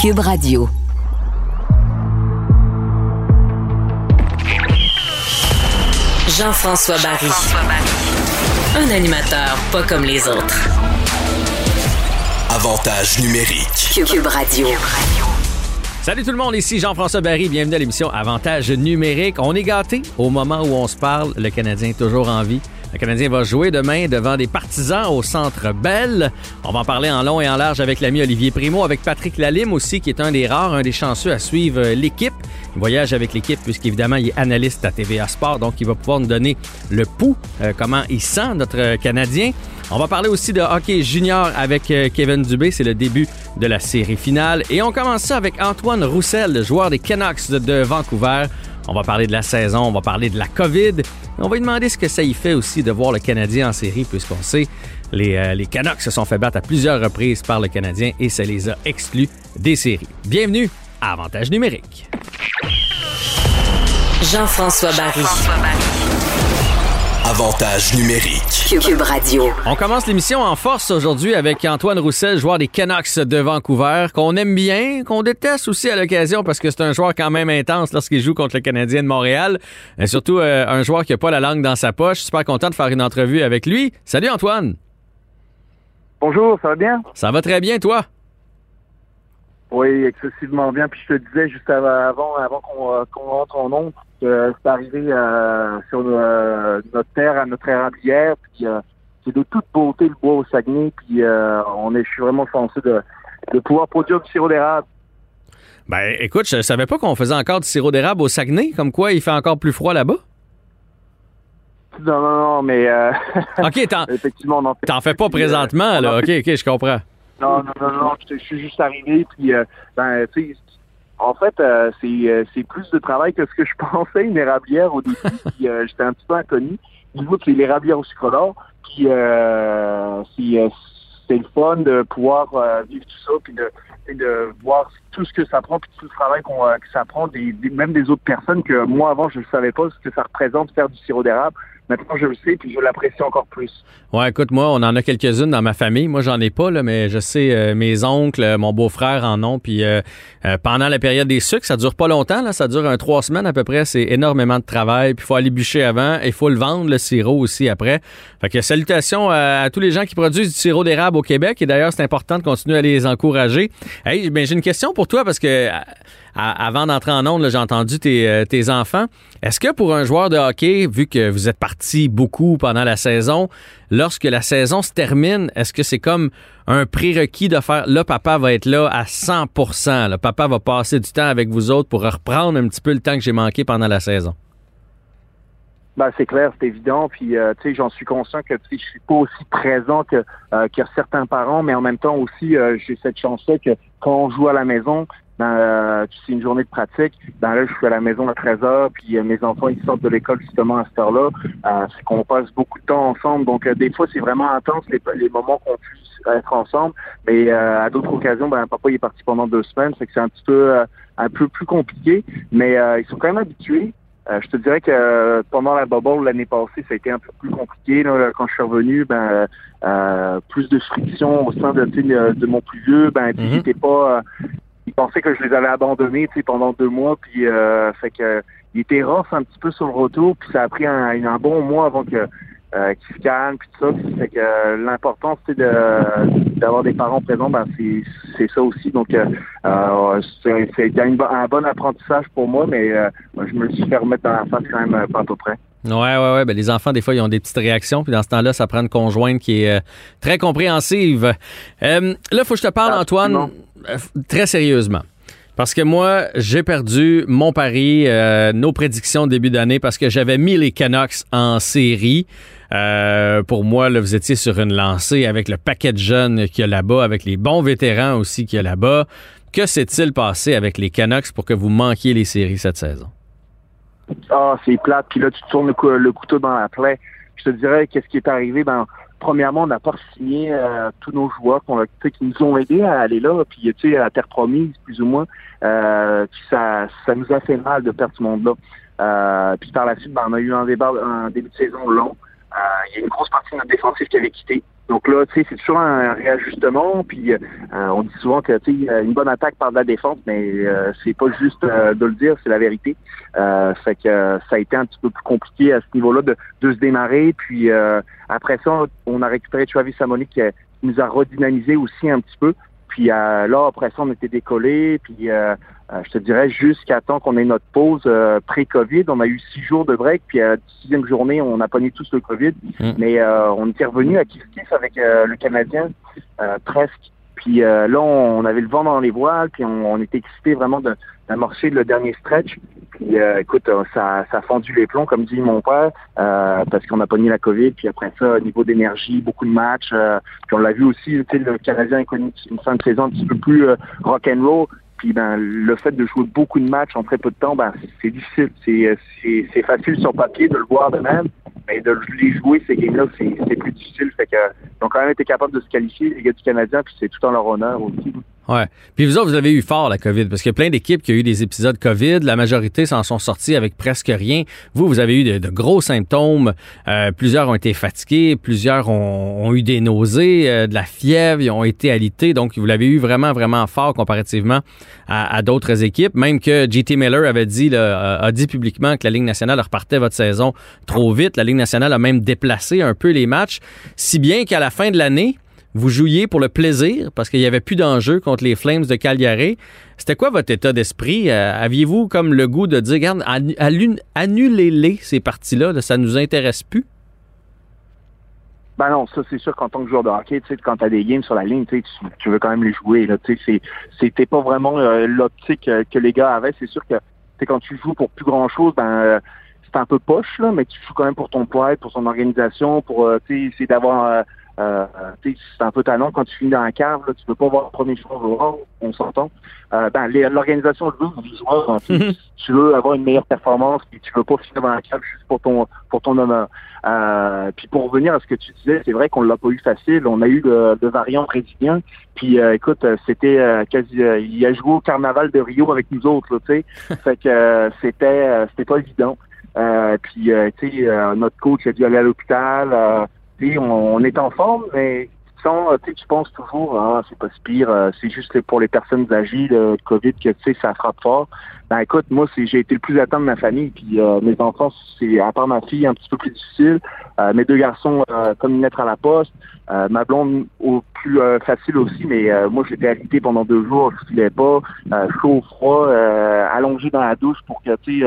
Cube Radio. Jean-François Barry. Un animateur pas comme les autres. Avantage numérique. Cube Radio. Salut tout le monde, ici Jean-François Barry, bienvenue à l'émission Avantage numérique. On est gâté au moment où on se parle, le Canadien est toujours en vie. Le Canadien va jouer demain devant des partisans au Centre Bell. On va en parler en long et en large avec l'ami Olivier Primo, avec Patrick Lalime aussi, qui est un des rares, un des chanceux à suivre euh, l'équipe. Il voyage avec l'équipe puisqu'évidemment, il est analyste à TVA Sport, donc il va pouvoir nous donner le pouls, euh, comment il sent notre Canadien. On va parler aussi de hockey junior avec euh, Kevin Dubé. C'est le début de la série finale. Et on commence ça avec Antoine Roussel, le joueur des Canucks de Vancouver. On va parler de la saison, on va parler de la COVID. On va lui demander ce que ça y fait aussi de voir le Canadien en série, puisqu'on sait les, euh, les Canucks se sont fait battre à plusieurs reprises par le Canadien et ça les a exclus des séries. Bienvenue à Avantage numérique. Jean-François Barry. Avantage numérique. Cube Radio. On commence l'émission en force aujourd'hui avec Antoine Roussel, joueur des Canucks de Vancouver, qu'on aime bien, qu'on déteste aussi à l'occasion parce que c'est un joueur quand même intense lorsqu'il joue contre le Canadien de Montréal. Et surtout euh, un joueur qui n'a pas la langue dans sa poche. Super content de faire une entrevue avec lui. Salut Antoine. Bonjour, ça va bien? Ça va très bien, toi? Oui, excessivement bien. Puis je te disais juste avant, avant qu'on euh, rentre en nombre, que c'est arrivé euh, sur euh, notre terre, à notre érablière, puis euh, c'est de toute beauté le bois au Saguenay, puis euh, on est, je suis vraiment chanceux de, de pouvoir produire du sirop d'érable. Ben écoute, je savais pas qu'on faisait encore du sirop d'érable au Saguenay, comme quoi il fait encore plus froid là-bas. Non, non, non, mais euh, OK, t'en, effectivement, on en fait. t'en fais pas présentement, là. OK, OK, je comprends. Non, non, non, non, je, je suis juste arrivé, puis euh, ben, tu sais, en fait, euh, c'est euh, c'est plus de travail que ce que je pensais, une érablière au début, puis euh, j'étais un petit peu inconnu. Du coup, c'est l'érablière au sucre d'or, puis c'est c'est le fun de pouvoir vivre tout ça, puis de, et de voir tout ce que ça prend, puis tout le travail qu'on, que ça prend, des, des- même des autres personnes que moi avant je ne savais pas ce que ça représente faire du sirop d'érable. Maintenant je le sais, puis je l'apprécie encore plus. Ouais, écoute, moi, on en a quelques-unes dans ma famille. Moi, j'en ai pas, là, mais je sais, euh, mes oncles, euh, mon beau-frère en ont. Puis euh, euh, pendant la période des sucres, ça dure pas longtemps, là, ça dure un trois semaines à peu près. C'est énormément de travail. Puis il faut aller bûcher avant et il faut le vendre, le sirop aussi après. Fait que salutations à, à tous les gens qui produisent du sirop d'érable au Québec. Et d'ailleurs, c'est important de continuer à les encourager. Hey, ben, j'ai une question pour toi parce que avant d'entrer en ondes, j'ai entendu tes, euh, tes enfants. Est-ce que pour un joueur de hockey, vu que vous êtes parti beaucoup pendant la saison, lorsque la saison se termine, est-ce que c'est comme un prérequis de faire là, papa va être là à 100 là, Papa va passer du temps avec vous autres pour reprendre un petit peu le temps que j'ai manqué pendant la saison? Ben, c'est clair, c'est évident. Puis, euh, tu sais, j'en suis conscient que je suis pas aussi présent que, euh, que certains parents, mais en même temps aussi, j'ai cette chance-là que quand on joue à la maison, ben, euh, tu sais, une journée de pratique, ben là, je suis à la maison à 13 heures, puis euh, mes enfants, ils sortent de l'école justement à cette heure-là. Euh, c'est qu'on passe beaucoup de temps ensemble. Donc, euh, des fois, c'est vraiment intense les, les moments qu'on puisse être ensemble. Mais euh, à d'autres occasions, ben, papa, il est parti pendant deux semaines. Fait que c'est un petit peu, euh, un peu plus compliqué. Mais euh, ils sont quand même habitués. Euh, je te dirais que euh, pendant la bubble l'année passée, ça a été un peu plus compliqué. Là, quand je suis revenu, ben euh, plus de friction au sein de, mon plus vieux. Ben, il était pas. Euh, il pensait que je les avais abandonnés, tu sais, pendant deux mois. Puis, euh, fait que il était rough un petit peu sur le retour. Puis ça a pris un, un bon mois avant que euh, qu'il se calme puis tout ça. Puis, fait que l'important c'est de d'avoir des parents présents. Ben c'est c'est ça aussi. Donc euh, euh, c'est c'est un, bon- un bon apprentissage pour moi, mais euh, je me suis fait remettre dans la face quand même pas à peu près. Ouais, ouais, ouais. Ben, les enfants, des fois, ils ont des petites réactions. Puis dans ce temps-là, ça prend une conjointe qui est euh, très compréhensive. Euh, là, il faut que je te parle, Antoine, Absolument. euh, très sérieusement. Parce que moi, j'ai perdu mon pari, euh, nos prédictions début d'année, parce que j'avais mis les Canucks en série. Euh, pour moi, vous étiez sur une lancée avec le paquet de jeunes qu'il y a là-bas, avec les bons vétérans aussi qu'il y a là-bas. Que s'est-il passé avec les Canucks pour que vous manquiez les séries cette saison? Ah, c'est plate. Puis là, tu tournes le couteau dans la plaie. Je te dirais, qu'est-ce qui est arrivé? Ben, premièrement, on n'a pas signé euh, tous nos joueurs qu'on qui nous ont aidés à aller là. Puis, tu sais, à terre promise, plus ou moins. Euh, puis ça, ça nous a fait mal de perdre ce monde-là. Euh, puis par la suite, ben, on a eu un, débat, un début de saison long. Euh, Il y a une grosse partie de notre défensif qui avait quitté. Donc là, tu sais, c'est toujours un réajustement. Puis on dit souvent que tu une bonne attaque par de la défense, mais c'est pas juste de le dire, c'est la vérité. fait que ça a été un petit peu plus compliqué à ce niveau-là de, de se démarrer. Puis après ça, on a récupéré Travis Samoni qui, nous a redynamisé aussi un petit peu. Puis là, après ça, on était décollé. Puis euh, je te dirais jusqu'à temps qu'on ait notre pause euh, pré-Covid. On a eu six jours de break, puis à la sixième journée, on a pogné tous le Covid. Mm. Mais euh, on était revenu à kiff avec le Canadien, presque. Puis là, on, avait le vent dans les voiles, puis on, était excité vraiment d'amorcer le dernier stretch. Puis écoute, ça, ça a fendu les plombs, comme dit mon père, parce qu'on a pogné la COVID. Puis après ça, au niveau d'énergie, beaucoup de matchs. puis on l'a vu aussi, le Canadien a connu une fin de saison un petit peu plus rock and roll. Puis ben, le fait de jouer beaucoup de matchs en très peu de temps, ben, c'est difficile. C'est facile sur papier de le voir de même, mais de les jouer, ces games-là, c'est plus difficile. Ils ont quand même été capables de se qualifier, les gars du Canadien, puis c'est tout en leur honneur aussi. Ouais. Puis vous autres, vous avez eu fort la COVID, parce qu'il y a plein d'équipes qui ont eu des épisodes COVID. La majorité s'en sont sortis avec presque rien. Vous, vous avez eu de, gros symptômes. Euh, plusieurs ont été fatigués, plusieurs ont, eu des nausées, euh, de la fièvre, ils ont été alités. Donc, vous l'avez eu vraiment, vraiment fort comparativement à, d'autres équipes. Même que JT Miller avait dit, là, a dit publiquement que la Ligue nationale repartait votre saison trop vite. La Ligue nationale a même déplacé un peu les matchs, si bien qu'à la fin de l'année, vous jouiez pour le plaisir parce qu'il n'y avait plus d'enjeu contre les Flames de Calgary. C'était quoi votre état d'esprit? Euh, aviez-vous comme le goût de dire, regarde, annulez-les, ces parties-là, là, ça nous intéresse plus? Ben non, ça c'est sûr qu'en tant que joueur de hockey, quand tu as des games sur la ligne, tu, tu veux quand même les jouer. C'était pas vraiment euh, l'optique euh, que les gars avaient. C'est sûr que quand tu joues pour plus grand chose, ben c'est un peu poche, là, mais tu joues quand même pour ton poids, pour son organisation, pour essayer d'avoir euh, c'est un peu talent quand tu finis dans la cave, là, tu peux pas voir le premier choix on s'entend. Euh, ben, l'organisation le veut, les joueurs, mhm. tu veux avoir une meilleure performance, puis tu veux pas finir dans la cave juste pour ton pour ton honneur. Euh, puis pour revenir à ce que tu disais, c'est vrai qu'on l'a pas eu facile. On a eu le, le variant brésilien. Puis euh, écoute, c'était euh, quasi, il a joué au carnaval de Rio avec nous autres, tu sais. fait que c'était c'était pas évident. puis tu sais, notre coach a dû aller à l'hôpital on, est en forme, mais sans, tu penses toujours, ah, c'est pas si pire, euh, c'est juste pour les personnes âgées, le COVID, que tu sais, ça frappe fort. Ben écoute, moi, j'ai été le plus atteint de ma famille, puis euh, mes enfants, c'est à part ma fille, un petit peu plus difficile. Euh, mes deux garçons, comme une lettre à la poste. ma blonde au plus facile aussi, mais moi j'étais arrêté pendant deux jours, je filais pas, chaud, froid, allongé dans la douche pour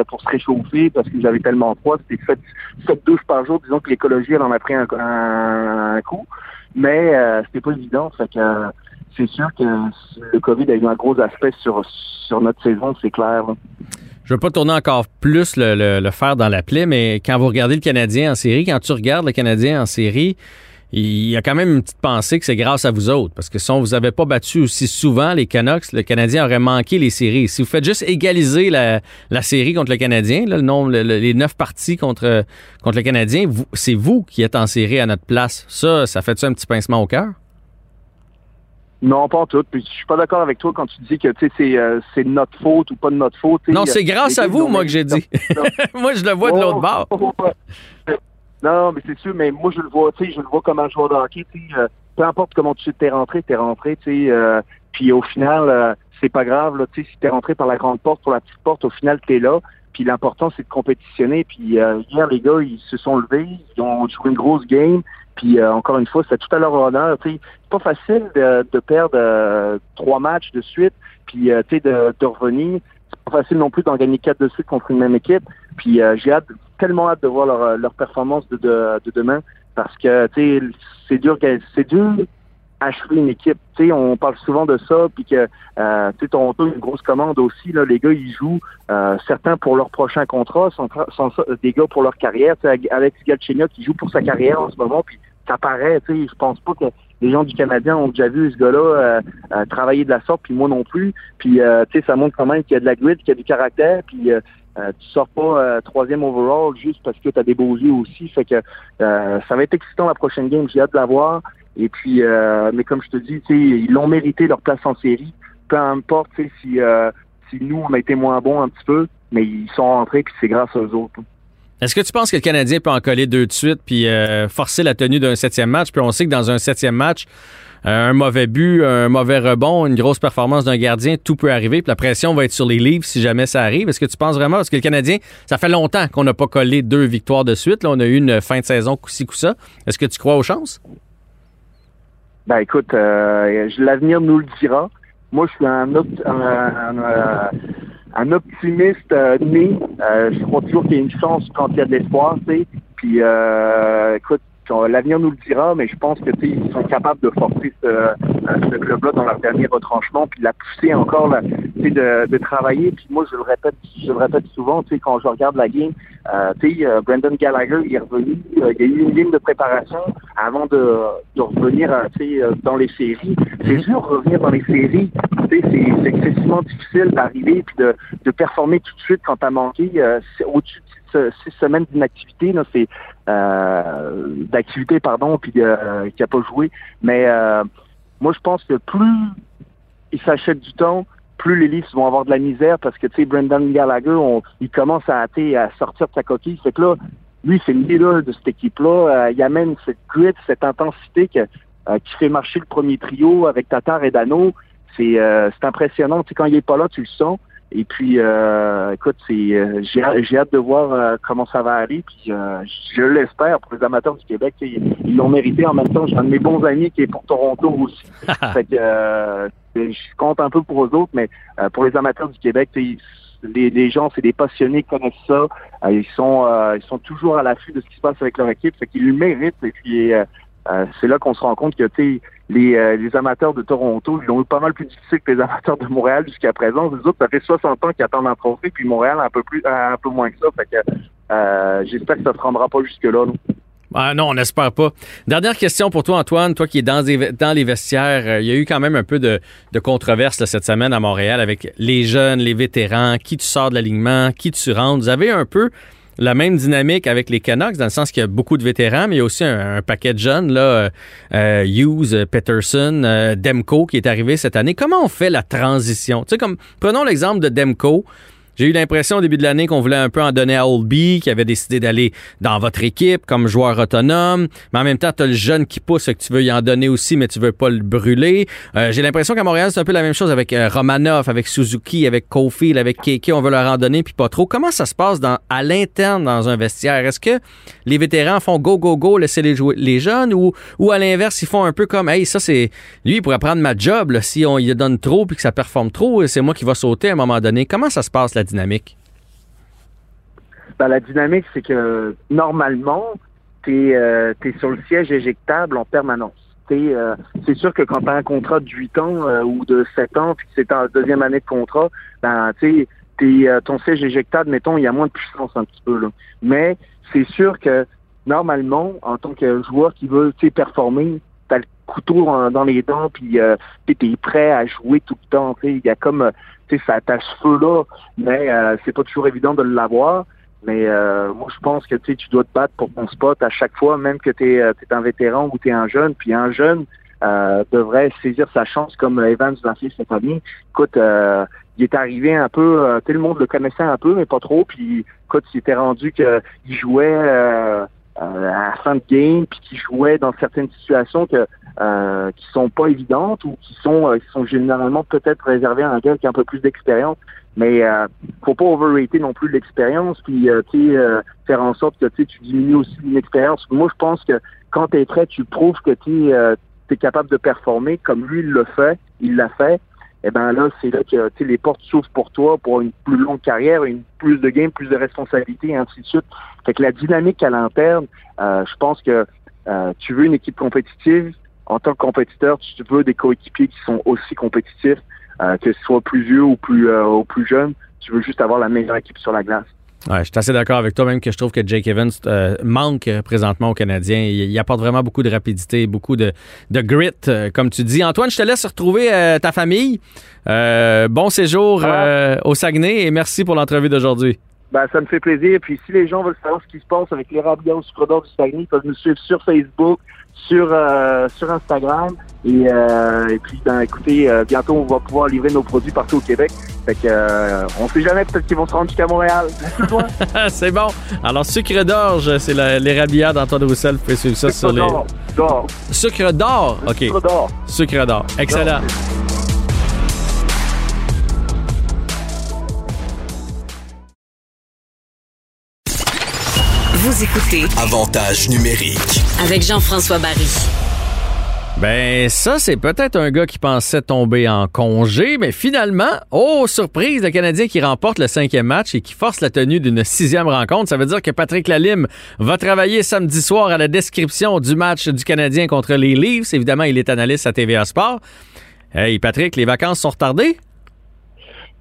pour se réchauffer parce que j'avais tellement froid. C'était sept, sept douches par jour, disons que l'écologie elle en a pris un, un, coup. Mais c'était pas évident. Fait que c'est sûr que le COVID a eu un gros aspect sur, sur notre saison, c'est clair. Je ne veux pas tourner encore plus le, le, fer dans la plaie, mais quand vous regardez le Canadien en série, quand tu regardes le Canadien en série, il y a quand même une petite pensée que c'est grâce à vous autres. Parce que si on vous avait pas battu aussi souvent, les Canucks, le Canadien aurait manqué les séries. Si vous faites juste égaliser la, la série contre le Canadien, le nombre, les neuf parties contre, contre le Canadien, c'est vous qui êtes en série à notre place. Ça, ça fait-tu un petit pincement au cœur? Non, pas en tout. Puis je suis pas d'accord avec toi quand tu dis que c'est euh, c'est notre faute ou pas de notre faute. Non, c'est grâce à vous, moi, que j'ai dit. moi, je le vois de l'autre bord. Non, mais c'est sûr, mais moi je le vois, tu sais, je le vois comme un joueur de hockey, tu sais, euh, peu importe comment tu t'es rentré, t'es rentré, tu sais, euh, puis au final, c'est pas grave, là, tu sais, si t'es rentré par la grande porte, pour la petite porte, au final t'es là, puis l'important c'est de compétitionner, puis hier les gars ils se sont levés, ils ont joué une grosse game, puis euh, encore une fois, c'est tout à leur honneur. C'est pas facile de, de perdre euh, trois matchs de suite, puis euh, de, de revenir. C'est pas facile non plus d'en gagner quatre de suite contre une même équipe. Puis j'ai hâte, tellement hâte de voir leur, leur performance de, de, de demain, parce que c'est dur, c'est dur achever une équipe. sais, on parle souvent de ça, puis que euh, ton une grosse commande aussi. Là, les gars, ils jouent euh, certains pour leur prochain contrat, sont, des gars pour leur carrière. Alex Galchenyuk qui joue pour sa carrière en ce moment, puis ça paraît. Je pense pas que les gens du Canadien ont déjà vu ce gars-là euh, euh, travailler de la sorte, puis moi non plus. Puis ça montre quand même qu'il y a de la grit, qu'il y a du caractère, puis euh, tu sors pas troisième overall juste parce que tu as des beaux yeux aussi. Fait que ça va être excitant la prochaine game. J'ai hâte de la voir. Et puis, euh, mais comme je te dis, ils l'ont mérité leur place en série. Peu importe si, euh, si nous, on a été moins bons un petit peu, mais ils sont rentrés, puis c'est grâce aux autres. Est-ce que tu penses que le Canadien peut en coller deux de suite puis euh, forcer la tenue d'un septième match? Puis on sait que dans un septième match, euh, un mauvais but, un mauvais rebond, une grosse performance d'un gardien, tout peut arriver. Puis la pression va être sur les livres si jamais ça arrive. Est-ce que tu penses vraiment? Parce que le Canadien, ça fait longtemps qu'on n'a pas collé deux victoires de suite. Là, on a eu une fin de saison coup-ci, coup-ça. Est-ce que tu crois aux chances? Ben écoute, euh, l'avenir nous le dira. Moi, je suis un, un, un, optimiste euh, né. Euh, je crois toujours qu'il y a une chance quand il y a de l'espoir, tu sais. Puis, écoute, L'avenir nous le dira, mais je pense que ils sont capables de forcer ce, euh, ce club-là dans leur dernier retranchement, puis de la pousser encore, là, de, de travailler. Puis moi, je le répète, je le répète souvent, quand je regarde la game, euh, euh, Brendan Gallagher il est revenu, euh, il y a eu une game de préparation avant de, de revenir euh, dans les séries. C'est sûr revenir dans les séries, c'est excessivement difficile d'arriver puis de, de performer tout de suite quand t'as manqué au-dessus six semaines d'inactivité, c'est euh, d'activité, pardon, puis euh, qui a pas joué. Mais euh, moi, je pense que plus il s'achète du temps, plus les Leafs vont avoir de la misère parce que, tu sais, Brendan Gallagher, il commence à, à sortir de sa coquille. C'est que là, lui, c'est le leader de cette équipe-là. il amène cette grit, cette intensité que, qui fait marcher le premier trio avec Tatar et Dano. C'est impressionnant. Tu sais, quand il est pas là, tu le sens. Et puis, euh, écoute, euh, j'ai, hâte de voir euh, comment ça va aller. Puis, je l'espère pour les amateurs du Québec. Ils l'ont mérité. En même temps, j'ai un de mes bons amis qui est pour Toronto aussi. fait que je compte un peu pour eux autres, mais pour les amateurs du Québec, les, les, gens, c'est des passionnés qui connaissent ça. ils sont ils sont toujours à l'affût de ce qui se passe avec leur équipe. Fait qu'ils le méritent. Et puis, c'est là qu'on se rend compte que, les, euh, les amateurs de Toronto, ils ont eu pas mal plus difficile que les amateurs de Montréal jusqu'à présent. Les autres, ça fait 60 ans qu'ils attendent un trophée, puis Montréal un peu plus, un peu moins que ça. Fait que euh, j'espère que ça se rendra pas jusque-là. Ah non, on n'espère pas. Dernière question pour toi, Antoine. Toi qui es dans, les vestiaires, euh, il y a eu quand même un peu de, de controverse cette semaine à Montréal avec les jeunes, les vétérans, qui tu sors de l'alignement, qui tu rentres. Vous avez un peu la même dynamique avec les Canucks, dans le sens qu'il y a beaucoup de vétérans, mais il y a aussi un, paquet de jeunes, là, euh, euh, Hughes, Peterson, euh, Demko, qui est arrivé cette année. Comment on fait la transition? Tu sais, comme, prenons l'exemple de Demko. J'ai eu l'impression au début de l'année qu'on voulait un peu en donner à Oldby, qui avait décidé d'aller dans votre équipe comme joueur autonome. Mais en même temps, tu as le jeune qui pousse, que tu veux y en donner aussi, mais tu veux pas le brûler. Euh, j'ai l'impression qu'à Montréal, c'est un peu la même chose avec euh, Romanov, avec Suzuki, avec Kofi, avec Keke. On veut leur en donner, puis pas trop. Comment ça se passe dans, à l'interne dans un vestiaire? Est-ce que les vétérans font go, go, go, laisser les, jouer, les jeunes, ou, ou à l'inverse, ils font un peu comme, hey, ça, c'est. Lui, il pourrait prendre ma job si on lui donne trop puis que ça performe trop, c'est moi qui va sauter à un moment donné. Comment ça se passe, dynamique? Ben, la dynamique, c'est que normalement, tu es, euh, sur le siège éjectable en permanence. Euh, c'est sûr que quand tu as un contrat de 8 ans euh, ou de 7 ans, puis que c'est ta deuxième année de contrat, ben, tu ton siège éjectable, mettons, il y a moins de puissance un petit peu. Mais c'est sûr que normalement, en tant que joueur qui veut performer, tu as le couteau dans les dents, puis tu es prêt à jouer tout le temps. Il y a comme ça attache feu là, mais euh, c'est pas toujours évident de l'avoir. Mais euh, moi, je pense que tu dois te battre pour ton spot à chaque fois, même que tu es, euh, un vétéran ou tu es un jeune. Puis un jeune devrait saisir sa chance comme Evans l'a fait cette année. Écoute, il est arrivé un peu, tout le monde le connaissait un peu, mais pas trop. Puis écoute, il était rendu qu'il jouait à la fin de game, puis qu'il jouait dans certaines situations que euh, qui sont pas évidentes ou qui sont euh, qui sont généralement peut-être réservées à un gars qui a un peu plus d'expérience. Mais euh, faut pas overrater non plus l'expérience, puis euh, euh, faire en sorte que tu diminues aussi l'expérience. Moi, je pense que quand tu es prêt, tu prouves que tu es, capable de performer comme lui il le fait, il l'a fait. Eh ben là, c'est là que les portes s'ouvrent pour toi pour une plus longue carrière, une plus de gains, plus de responsabilités, et ainsi de suite. Fait que la dynamique à l'interne, je pense que tu veux une équipe compétitive, en tant que compétiteur, tu veux des coéquipiers qui sont aussi compétitifs, euh, que ce soit plus vieux ou plus, euh, ou plus jeune. Tu veux juste avoir la meilleure équipe sur la glace. Ouais, je suis assez d'accord avec toi, même que je trouve que Jake Evans euh, manque présentement aux Canadiens. Il, apporte vraiment beaucoup de rapidité, beaucoup de, de grit, comme tu dis. Antoine, je te laisse retrouver ta famille. bon séjour au Saguenay et merci pour l'entrevue d'aujourd'hui. Ben, ça me fait plaisir. Puis si les gens veulent savoir ce qui se passe avec les rabia au sucre d'or du Saguenay, ils peuvent nous suivre sur Facebook, sur euh, sur Instagram. Et, euh, et puis, ben, écoutez, euh, bientôt, on va pouvoir livrer nos produits partout au Québec. Fait que, on sait jamais, peut-être qu'ils vont se rendre jusqu'à Montréal. C'est bon. Alors, sucre d'orge, c'est l'érabia d'Antoine Roussel. Vous pouvez suivre ça sur les... d'or. d'or. Sucre d'or. OK. Sucre d'or. Sucre d'or. Excellent. Vous écoutez Avantage numérique. avec Jean-François Barry. Ben, ça, c'est peut-être un gars qui pensait tomber en congé, mais finalement, oh, surprise, le Canadien qui remporte le cinquième match et qui force la tenue d'une sixième rencontre. Ça veut dire que Patrick Lalime va travailler samedi soir à la description du match du Canadien contre les Leafs. Évidemment, il est analyste à TVA Sport. Hey, Patrick, les vacances sont retardées?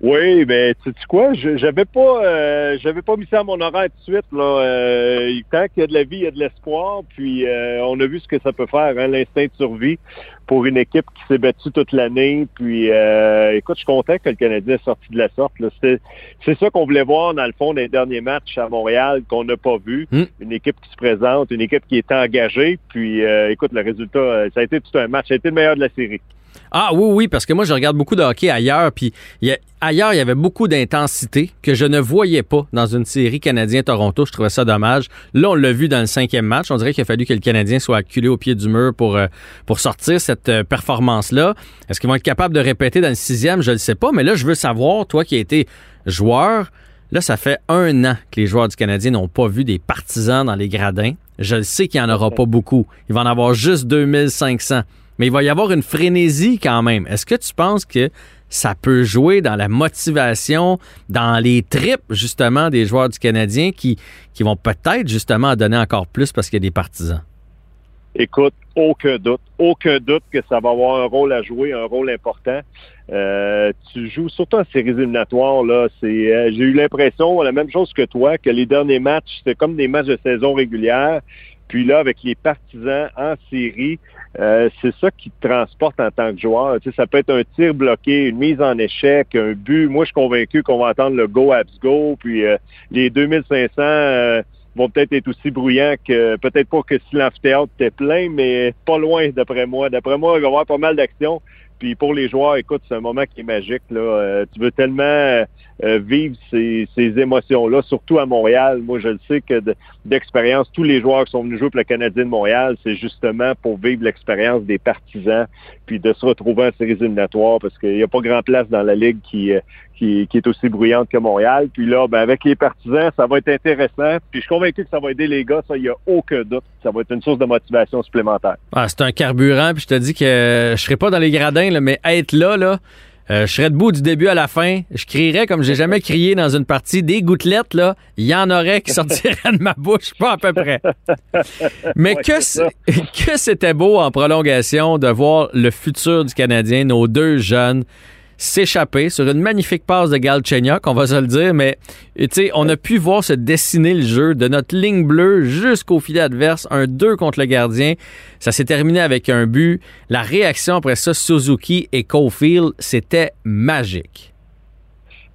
Oui, ben tu sais quoi, je- j'avais pas euh, j'avais pas mis ça à mon horaire tout de suite. Là. Euh, tant qu'il y a de la vie, il y a de l'espoir. Puis euh, on a vu ce que ça peut faire, hein, l'instinct de survie pour une équipe qui s'est battue toute l'année. Puis euh, écoute, je suis content que le Canadien est sorti de la sorte. C'est ça qu'on voulait voir dans le fond des derniers matchs à Montréal qu'on n'a pas vu. Hmm. Une équipe qui se présente, une équipe qui est engagée. Puis euh, écoute, le résultat, ça a été tout un match, ça a été le meilleur de la série. Ah oui, oui, parce que moi, je regarde beaucoup de hockey ailleurs, puis il y a- ailleurs, il y avait beaucoup d'intensité que je ne voyais pas dans une série Canadien-Toronto. Je trouvais ça dommage. Là, on l'a vu dans le cinquième match. On dirait qu'il a fallu que le Canadien soit acculé au pied du mur pour, euh, pour sortir cette euh, performance-là. Est-ce qu'ils vont être capables de répéter dans le sixième? Je ne le sais pas, mais là, je veux savoir, toi qui as été joueur, là, ça fait un an que les joueurs du Canadien n'ont pas vu des partisans dans les gradins. Je le sais qu'il n'y en aura pas beaucoup. Il va en avoir juste 2500 mais il va y avoir une frénésie quand même. Est-ce que tu penses que ça peut jouer dans la motivation, dans les tripes justement des joueurs du Canadien qui, qui vont peut-être justement donner encore plus parce qu'il y a des partisans? Écoute, aucun doute, aucun doute que ça va avoir un rôle à jouer, un rôle important. Euh, tu joues surtout en séries éliminatoires, là. Euh, j'ai eu l'impression, la même chose que toi, que les derniers matchs, c'était comme des matchs de saison régulière. Puis là, avec les partisans en série, euh, c'est ça qui te transporte en tant que joueur. Tu ça peut être un tir bloqué, une mise en échec, un but. Moi, je suis convaincu qu'on va entendre le go abs go. Puis euh, les 2500 euh, vont peut-être être aussi bruyants que peut-être pas que si l'amphithéâtre était plein, mais pas loin d'après moi. D'après moi, il va y avoir pas mal d'actions. Puis pour les joueurs, écoute, c'est un moment qui est magique. Là. Euh, tu veux tellement euh, vivre ces, ces émotions-là, surtout à Montréal. Moi, je le sais que de- d'expérience, tous les joueurs qui sont venus jouer pour le Canadien de Montréal, c'est justement pour vivre l'expérience des partisans, puis de se retrouver en séries éliminatoires, parce qu'il n'y a pas grand place dans la ligue qui, euh, qui, qui est aussi bruyante que Montréal. Puis là, ben, avec les partisans, ça va être intéressant. Puis je suis convaincu que ça va aider les gars, ça, il n'y a aucun doute. Ça va être une source de motivation supplémentaire. Ah, c'est un carburant, puis je te dis que euh, je serai pas dans les gradins, là, mais être là, là, euh, je serais debout du début à la fin. Je crierais comme j'ai jamais crié dans une partie. Des gouttelettes, là, il y en aurait qui sortiraient de ma bouche, pas à peu près. Mais Ouais, que c'était beau en prolongation de voir le futur du Canadien, nos deux jeunes, s'échapper sur une magnifique passe de Galchenyuk, on va se le dire, mais on a pu voir se dessiner le jeu de notre ligne bleue jusqu'au filet adverse, un 2 contre le gardien. Ça s'est terminé avec un but. La réaction après ça, Suzuki et Caulfield, c'était magique.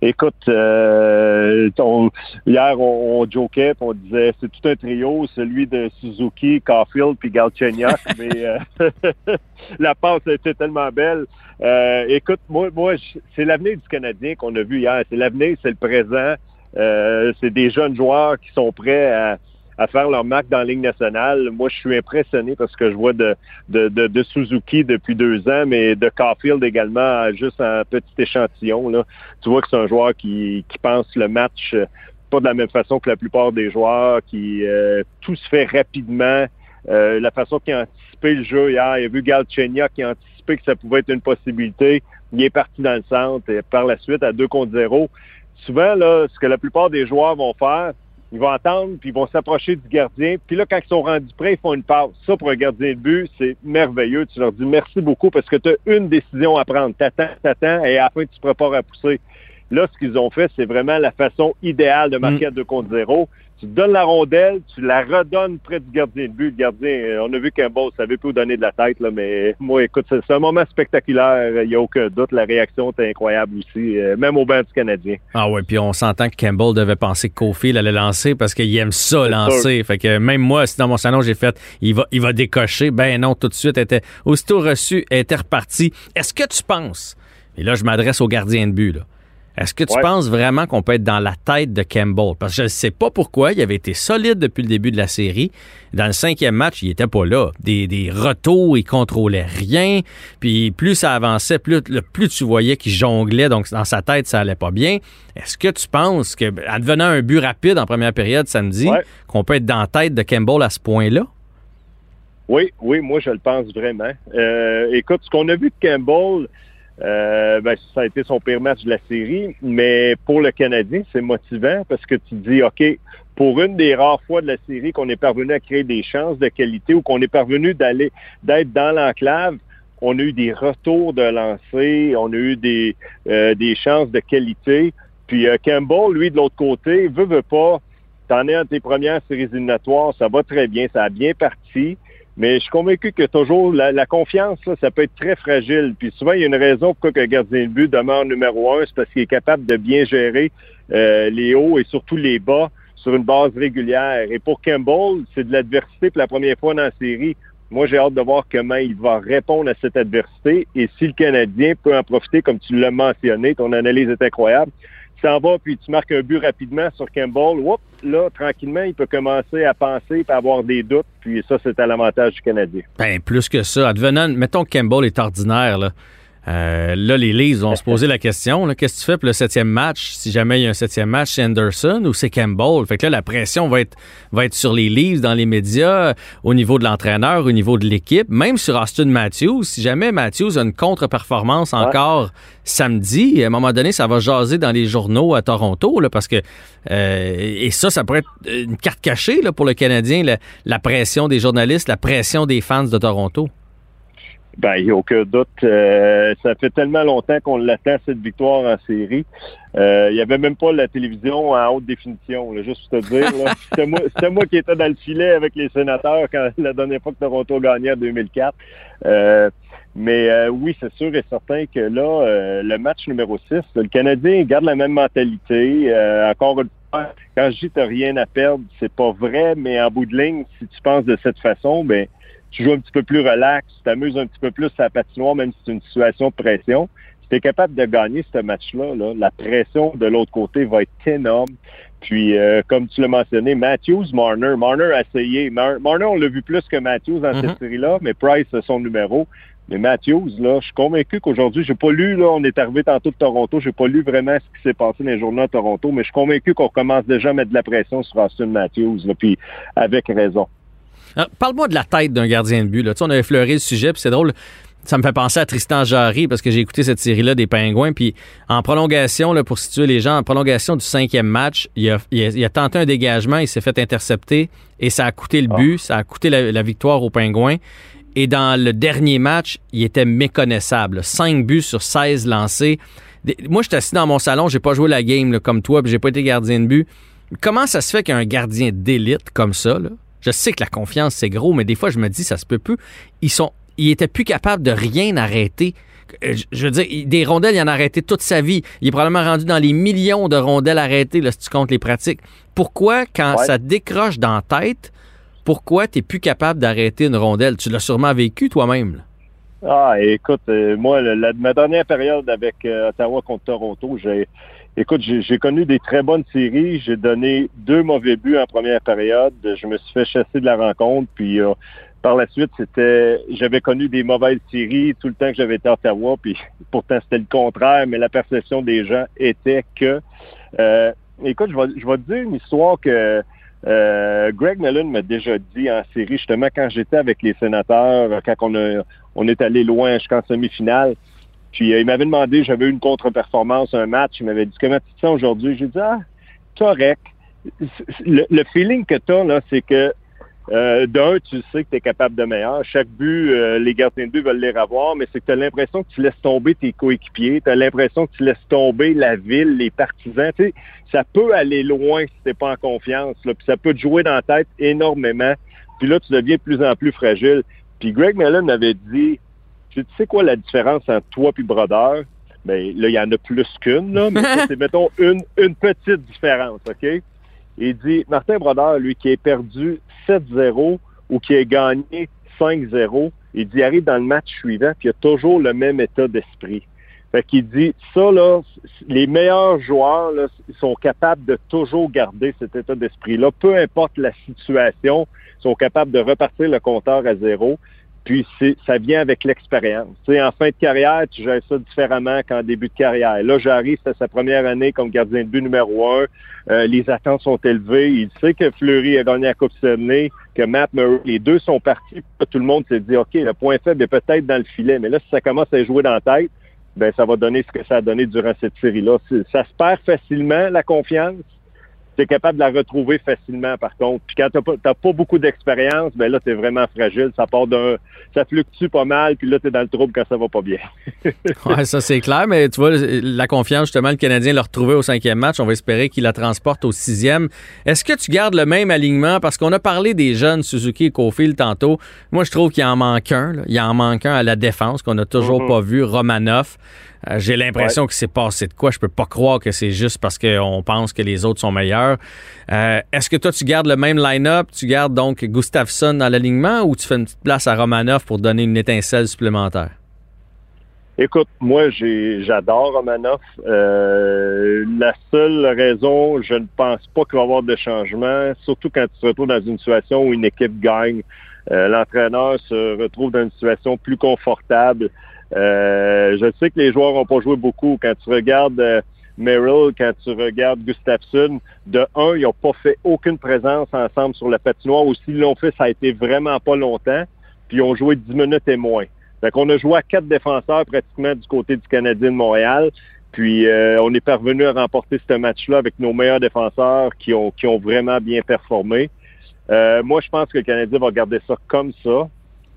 Écoute, euh, on- hier, on, on jokait, on disait c'est tout un trio, celui de Suzuki, Caulfield puis Galchenyuk, mais euh, la passe était tellement belle. Euh, écoute, moi, moi, c'est l'avenir du Canadien qu'on a vu hier. C'est l'avenir, c'est le présent. Euh, c'est des jeunes joueurs qui sont prêts à, à faire leur marque dans la Ligue nationale. Moi, je suis impressionné parce que je vois de, de, de, Suzuki depuis deux ans, mais de Caulfield également, juste un petit échantillon. Là. Tu vois que c'est un joueur qui, qui pense le match euh, pas de la même façon que la plupart des joueurs, qui euh, tout se fait rapidement. Euh, la façon qu'il a anticipé le jeu hier, il a vu Galchenyuk qui a anticipé que ça pouvait être une possibilité. Il est parti dans le centre et par la suite à 2 contre 0. Souvent, là, ce que la plupart des joueurs vont faire, ils vont attendre, puis ils vont s'approcher du gardien. Puis là, quand ils sont rendus prêts, ils font une passe. Ça, pour un gardien de but, c'est merveilleux. Tu leur dis merci beaucoup parce que tu as une décision à prendre. T'attends, t'attends, et à la fin, tu te prépares à pousser. Là, ce qu'ils ont fait, c'est vraiment la façon idéale de marquer à 2 contre 0. Tu donnes la rondelle, tu la redonnes près du gardien de but. Le gardien, euh, on a vu qu'un ne savait plus où donner de la tête, là, mais moi, écoute, c'est un moment spectaculaire. Il n'y a aucun doute. La réaction était incroyable aussi, euh, même au banc du Canadien. Ah ouais, puis on s'entend que Campbell devait penser que Kofi allait lancer parce qu'il aime ça lancer. Fait que même moi, si dans mon salon, j'ai fait, il va, il va décocher. Ben non, tout de suite, était aussitôt reçu, était reparti. Est-ce que tu penses, et là, je m'adresse au gardien de but, là. Est-ce que tu penses vraiment qu'on peut être dans la tête de Campbell? Parce que je ne sais pas pourquoi. Il avait été solide depuis le début de la série. Dans le cinquième match, il était pas là. Des, des retours, il contrôlait rien. Puis plus ça avançait, plus, plus tu voyais qu'il jonglait. Donc, dans sa tête, ça allait pas bien. Est-ce que tu penses que, en devenant un but rapide en première période samedi, qu'on peut être dans la tête de Campbell à ce point-là? Oui, oui, moi, je le pense vraiment. Euh, écoute, ce qu'on a vu de Campbell, euh, ben, ça a été son pire match de la série, mais pour le Canadien, c'est motivant parce que tu dis, OK, pour une des rares fois de la série qu'on est parvenu à créer des chances de qualité ou qu'on est parvenu d'aller d'être dans l'enclave, on a eu des retours de lancer, on a eu des, euh, des chances de qualité. Puis euh, Campbell, lui, de l'autre côté, veut, veut pas, t'en es en tes premières séries éliminatoires, ça va très bien, ça a bien parti. Mais je suis convaincu que toujours la, confiance, ça peut être très fragile. Puis souvent, il y a une raison pourquoi un gardien de but demeure numéro un, c'est parce qu'il est capable de bien gérer euh, les hauts et surtout les bas sur une base régulière. Et pour Campbell, c'est de l'adversité pour la première fois dans la série. Moi, j'ai hâte de voir comment il va répondre à cette adversité et si le Canadien peut en profiter, comme tu l'as mentionné, ton analyse est incroyable s'en puis tu marques un but rapidement sur Campbell, Oups, là, tranquillement, il peut commencer à penser et avoir des doutes, puis ça, c'est à l'avantage du Canadien. Ben, plus que ça. Advenant, mettons que Campbell est ordinaire, là. Euh, là, les Leafs vont se poser la question, qu'est-ce que tu fais pour le septième match? Si jamais il y a un septième match, c'est Anderson ou c'est Campbell? Fait que là, la pression va être, va être sur les Leafs, dans les médias, au niveau de l'entraîneur, au niveau de l'équipe, même sur Austin Matthews. Si jamais Matthews a une contre-performance encore samedi, à un moment donné, ça va jaser dans les journaux à Toronto, là, parce que, euh, et ça, ça pourrait être une carte cachée là, pour le Canadien, la pression des journalistes, la pression des fans de Toronto. Ben, il n'y a aucun doute. Euh, ça fait tellement longtemps qu'on l'attend, cette victoire en série. Euh, il n'y avait même pas la télévision en haute définition, juste pour te dire. C'était moi, moi, qui étais dans le filet avec les sénateurs quand la dernière fois que Toronto gagnait en 2004. Euh, mais oui, c'est sûr et certain que là, le match numéro 6, le Canadien garde la même mentalité. encore une fois, quand je dis que rien à perdre, c'est pas vrai, mais en bout de ligne, si tu penses de cette façon, ben tu joues un petit peu plus relax, tu t'amuses un petit peu plus à la patinoire, même si c'est une situation de pression. Si tu es capable de gagner ce match-là, la pression de l'autre côté va être énorme. Puis, euh, comme tu l'as mentionné, Matthews, Marner. Marner a essayé. Marner, on l'a vu plus que Matthews dans cette mm-hmm. série-là, mais Price, c'est son numéro. Mais Matthews, là, je suis convaincu qu'aujourd'hui, j'ai pas lu, là, on est arrivé tantôt de Toronto, j'ai pas lu vraiment ce qui s'est passé dans les journaux à Toronto, mais je suis convaincu qu'on commence déjà à mettre de la pression sur Austin Matthews, là, puis avec raison. Parle-moi de la tête d'un gardien de but. Là. Tu sais, on avait fleuré le sujet, puis c'est drôle. Ça me fait penser à Tristan Jarry parce que j'ai écouté cette série-là des Pingouins. Puis en prolongation, là, pour situer les gens, en prolongation du cinquième match, il a, tenté un dégagement, il s'est fait intercepter et ça a coûté le but, ça a coûté la, victoire aux Pingouins. Et dans le dernier match, il était méconnaissable. 5 buts sur 16 lancés. Moi, je suis assis dans mon salon, j'ai pas joué la game comme toi, puis j'ai pas été gardien de but. Comment ça se fait qu'un gardien d'élite comme ça, là, je sais que la confiance, c'est gros, mais des fois, je me dis, ça se peut plus. Ils sont, ils étaient plus capables de rien arrêter. Euh, je veux dire, des rondelles, il en a arrêté toute sa vie. Il est probablement rendu dans les millions de rondelles arrêtées, là, si tu comptes les pratiques. Pourquoi, quand ça décroche dans la tête, pourquoi tu n'es plus capable d'arrêter une rondelle? Tu l'as sûrement vécu toi-même. Ah, écoute, euh, moi, ma dernière période avec euh, Ottawa contre Toronto, j'ai Écoute, j'ai connu des très bonnes séries. J'ai donné deux mauvais buts en première période. Je me suis fait chasser de la rencontre. Puis euh, par la suite, c'était j'avais connu des mauvaises séries tout le temps que j'avais été à Ottawa. Puis pourtant, c'était le contraire, mais la perception des gens était que euh, écoute, je vais, je vais te dire une histoire que euh, Greg Mellon m'a déjà dit en série, justement, quand j'étais avec les sénateurs, quand on, a, on est allé loin jusqu'en semi-finale. Puis euh, il m'avait demandé, j'avais eu une contre-performance, un match, il m'avait dit comment tu te sens aujourd'hui? J'ai dit Ah, correct. Le, feeling que tu as, là, c'est que euh, d'un, tu sais que tu es capable de meilleur. Chaque but, euh, les gardiens de but veulent les revoir, mais c'est que tu as l'impression que tu laisses tomber tes coéquipiers, tu as l'impression que tu laisses tomber la ville, les partisans. Ça peut aller loin si tu pas en confiance. Là, puis ça peut te jouer dans la tête énormément. Puis là, tu deviens de plus en plus fragile. Puis Greg Mellon m'avait dit, tu sais quoi la différence entre toi et Brodeur? Ben, là, il y en a plus qu'une, là, mais c'est, mettons, une, une petite différence, OK? Il dit, Martin Brodeur, lui, qui est perdu 7-0 ou qui a gagné 5-0, il dit, arrive dans le match suivant, puis il a toujours le même état d'esprit. Fait qu'il dit, ça, là, les meilleurs joueurs, là, sont capables de toujours garder cet état d'esprit-là. Peu importe la situation, ils sont capables de repartir le compteur à zéro. Puis ça vient avec l'expérience. En fin de carrière, tu gères ça différemment qu'en début de carrière. Là, j'arrive, c'est sa première année comme gardien de but numéro un. Euh, les attentes sont élevées. Il sait que Fleury a gagné la Coupe Stanley, que Matt Murray, les deux sont partis. Tout le monde s'est dit, OK, le point faible est peut-être dans le filet. Mais là, si ça commence à jouer dans la tête, ben ça va donner ce que ça a donné durant cette série-là. Ça se perd facilement, la confiance tu es capable de la retrouver facilement, par contre. Puis quand tu n'as pas, beaucoup d'expérience, ben là, tu es vraiment fragile. Ça part d'un. Ça fluctue pas mal, puis là, tu es dans le trouble quand ça va pas bien. ouais, ça, c'est clair, mais tu vois, la confiance, justement, le Canadien l'a retrouvé au cinquième match. On va espérer qu'il la transporte au sixième. Est-ce que tu gardes le même alignement? Parce qu'on a parlé des jeunes Suzuki et Cofield tantôt. Moi, je trouve qu'il en manque un. Il en manque un à la défense qu'on n'a toujours mm-hmm. pas vu. Romanoff. Euh, j'ai l'impression que c'est passé de quoi. Je peux pas croire que c'est juste parce qu'on pense que les autres sont meilleurs. Euh, est-ce que toi, tu gardes le même line-up? Tu gardes donc Gustafsson dans l'alignement ou tu fais une petite place à Romanov pour donner une étincelle supplémentaire? Écoute, moi, j'adore Romanov. Euh, la seule raison, je ne pense pas qu'il va y avoir de changement, surtout quand tu te retrouves dans une situation où une équipe gagne. L'entraîneur se retrouve dans une situation plus confortable. Euh, je sais que les joueurs n'ont pas joué beaucoup. Quand tu regardes euh, Merrill, quand tu regardes Gustafsson, de un, ils n'ont pas fait aucune présence ensemble sur la patinoire. S'ils l'ont fait, ça a été vraiment pas longtemps. Puis ils ont joué 10 minutes et moins. Fait qu'on a joué à quatre défenseurs pratiquement du côté du Canadien de Montréal. Puis euh, on est parvenu à remporter ce match-là avec nos meilleurs défenseurs qui ont, qui ont vraiment bien performé. moi, je pense que le Canadien va garder ça comme ça.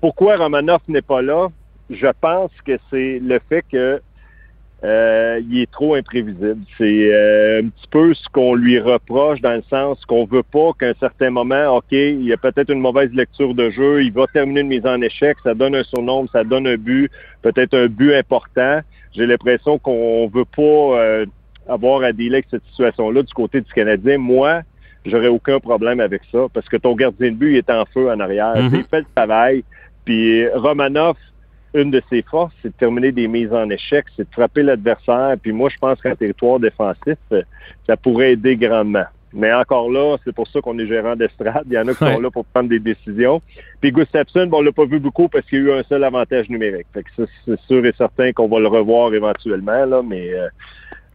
Pourquoi Romanoff n'est pas là? Je pense que c'est le fait que euh, il est trop imprévisible. C'est euh, un petit peu ce qu'on lui reproche dans le sens qu'on veut pas qu'à un certain moment, OK, il y a peut-être une mauvaise lecture de jeu, il va terminer une mise en échec, ça donne un surnombre, ça donne un but, peut-être un but important. J'ai l'impression qu'on veut pas euh, avoir à avec cette situation-là du côté du Canadien. Moi, j'aurais aucun problème avec ça parce que ton gardien de but il est en feu en arrière. Mm-hmm. Il fait le travail. Puis Romanoff, une de ses forces, c'est de terminer des mises en échec, c'est de frapper l'adversaire. Puis moi, je pense qu'un territoire défensif, euh, ça pourrait aider grandement. Mais encore là, c'est pour ça qu'on est gérant d'estrade. Il y en a qui sont là pour prendre des décisions. Puis Gustafsson, bon, on l'a pas vu beaucoup parce qu'il y a eu un seul avantage numérique. Fait que c'est sûr et certain qu'on va le revoir éventuellement, là, mais euh,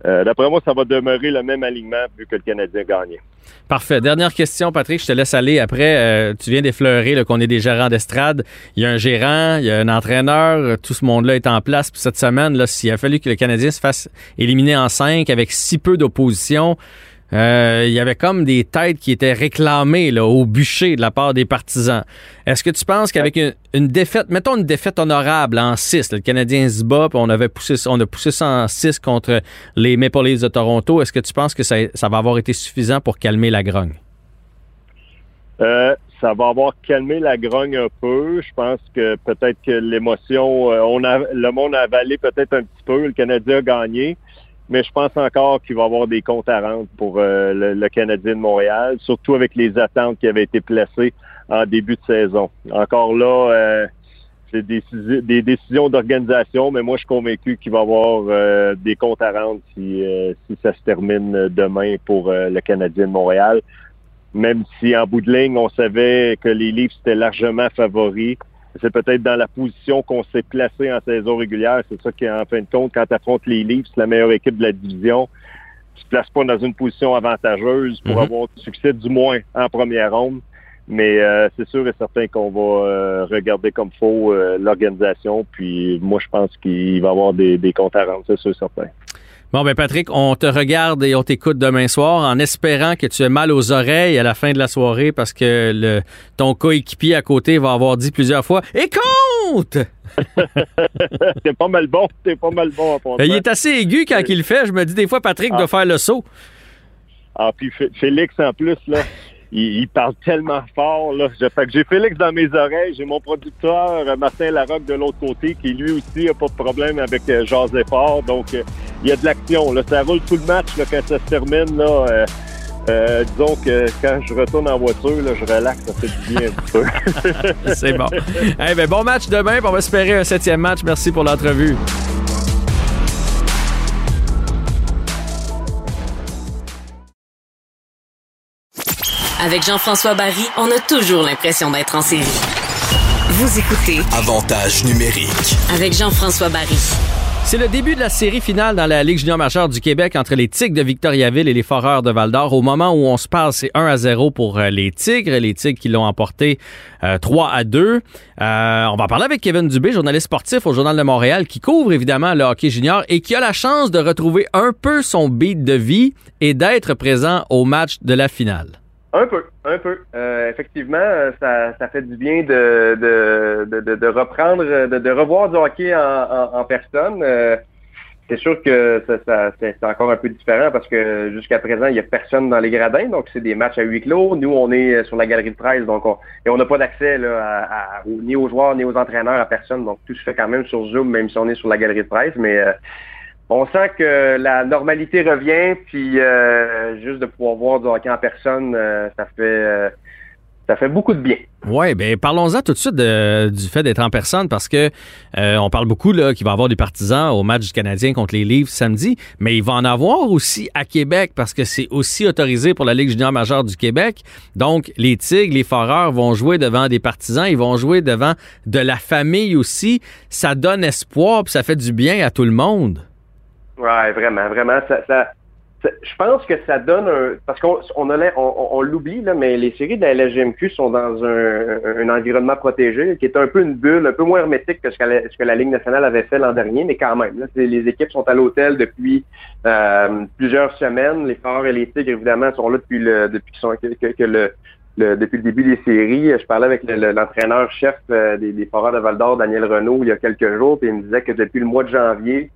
euh, d'après moi, ça va demeurer le même alignement vu que le Canadien gagné. Parfait. Dernière question, Patrick. Je te laisse aller. Après, euh, tu viens d'effleurer qu'on est des gérants d'estrade. Il y a un gérant, il y a un entraîneur. Tout ce monde-là est en place. Puis cette semaine, s'il a fallu que le Canadien se fasse éliminer en cinq avec si peu d'opposition, euh, il y avait comme des têtes qui étaient réclamées là, au bûcher de la part des partisans. Est-ce que tu penses qu'avec une, défaite, mettons une défaite honorable en 6, le Canadien se bat, puis on, avait poussé, on a poussé ça en 6 contre les Maple Leafs de Toronto, est-ce que tu penses que ça, va avoir été suffisant pour calmer la grogne? Euh, ça va avoir calmé la grogne un peu. Je pense que peut-être que l'émotion, euh, on a, le monde a avalé peut-être un petit peu. Le Canadien a gagné mais je pense encore qu'il va y avoir des comptes à rendre pour euh, le, Canadien de Montréal, surtout avec les attentes qui avaient été placées en début de saison. Encore là, euh, c'est des, des, décisions d'organisation, mais moi je suis convaincu qu'il va y avoir euh, des comptes à rendre si, si ça se termine demain pour le Canadien de Montréal. Même si en bout de ligne, on savait que les Leafs étaient largement favoris c'est peut-être dans la position qu'on s'est placé en saison régulière. C'est ça qui, en fin de compte, quand tu affrontes les Leafs, la meilleure équipe de la division, tu te places pas dans une position avantageuse pour mhm. avoir du succès, du moins en première ronde. Mais euh, c'est sûr et certain qu'on va euh, regarder comme faux euh, l'organisation. Puis moi, je pense qu'il va y avoir des, des comptes à rendre, c'est sûr et certain. Bon, ben Patrick, on te regarde et on t'écoute demain soir en espérant que tu aies mal aux oreilles à la fin de la soirée parce que le, ton coéquipier à côté va avoir dit plusieurs fois « Et compte! » T'es pas mal bon, t'es pas mal bon. Ben, il est assez aigu quand il le fait. Je me dis des fois, Patrick Ah. doit faire le saut. Ah, puis Félix, en plus, là, il, parle tellement fort, là. J'ai Félix dans mes oreilles, j'ai mon producteur, euh, Martin Larocque, de l'autre côté, qui lui aussi a pas de problème avec euh, José Fort. Donc, euh, il y a de l'action, là. Ça roule tout le match, là, quand ça se termine, là. euh, disons que quand je retourne en voiture, là, je relaxe, ça fait du bien un petit peu. C'est bon. Eh ben, bon match demain, on va espérer un septième match. Merci pour l'entrevue. Avec Jean-François Barry, on a toujours l'impression d'être en série. Vous écoutez Avantage numérique. avec Jean-François Barry. C'est le début de la série finale dans la Ligue junior majeure du Québec entre les Tigres de Victoriaville et les Foreurs de Val-d'Or. Au moment où on se parle, c'est 1 à 0 pour euh, les Tigres. Les Tigres qui l'ont emporté euh, 3 à 2. Euh, on va parler avec Kevin Dubé, journaliste sportif au Journal de Montréal, qui couvre évidemment le hockey junior et qui a la chance de retrouver un peu son beat de vie et d'être présent au match de la finale. Un peu, un peu. Euh, effectivement, ça, ça fait du bien de, de, de, reprendre, de, revoir du hockey en, personne. Euh, c'est sûr que ça, c'est encore un peu différent parce que jusqu'à présent, il n'y a personne dans les gradins, donc c'est des matchs à huis clos. Nous, on est sur la galerie de presse, donc on, et on n'a pas d'accès ni aux joueurs ni aux entraîneurs à personne. Donc tout se fait quand même sur Zoom, même si on est sur la galerie de presse. Mais euh, on sent que la normalité revient, puis euh, juste de pouvoir voir du hockey en personne, euh, ça fait euh, ça fait beaucoup de bien. Oui, ben parlons-en tout de suite du fait d'être en personne parce que euh, on parle beaucoup là qu'il va y avoir des partisans au match du Canadien contre les Leafs samedi, mais il va en avoir aussi à Québec parce que c'est aussi autorisé pour la Ligue junior majeure du Québec. Donc les Tigres, les Foreurs vont jouer devant des partisans, ils vont jouer devant de la famille aussi. Ça donne espoir, puis ça fait du bien à tout le monde. Ouais, vraiment, vraiment. Ça, ça, je pense que ça donne un. Parce qu'on on, on, on- l'oublie, là, mais les séries de la LGMQ sont dans un, un environnement protégé, qui est un peu une bulle, un peu moins hermétique que ce que la, ce que la Ligue nationale avait fait l'an dernier, mais quand même. Là, les équipes sont à l'hôtel depuis euh, plusieurs semaines. Les Foreurs et les Tigres, évidemment, sont là depuis le depuis qu'ils sont que, le, le- depuis le début des séries. Je parlais avec le- le- l'entraîneur-chef euh, des, des Foreurs de Val-d'Or, Daniel Renault, il y a quelques jours, puis il me disait que depuis le mois de janvier,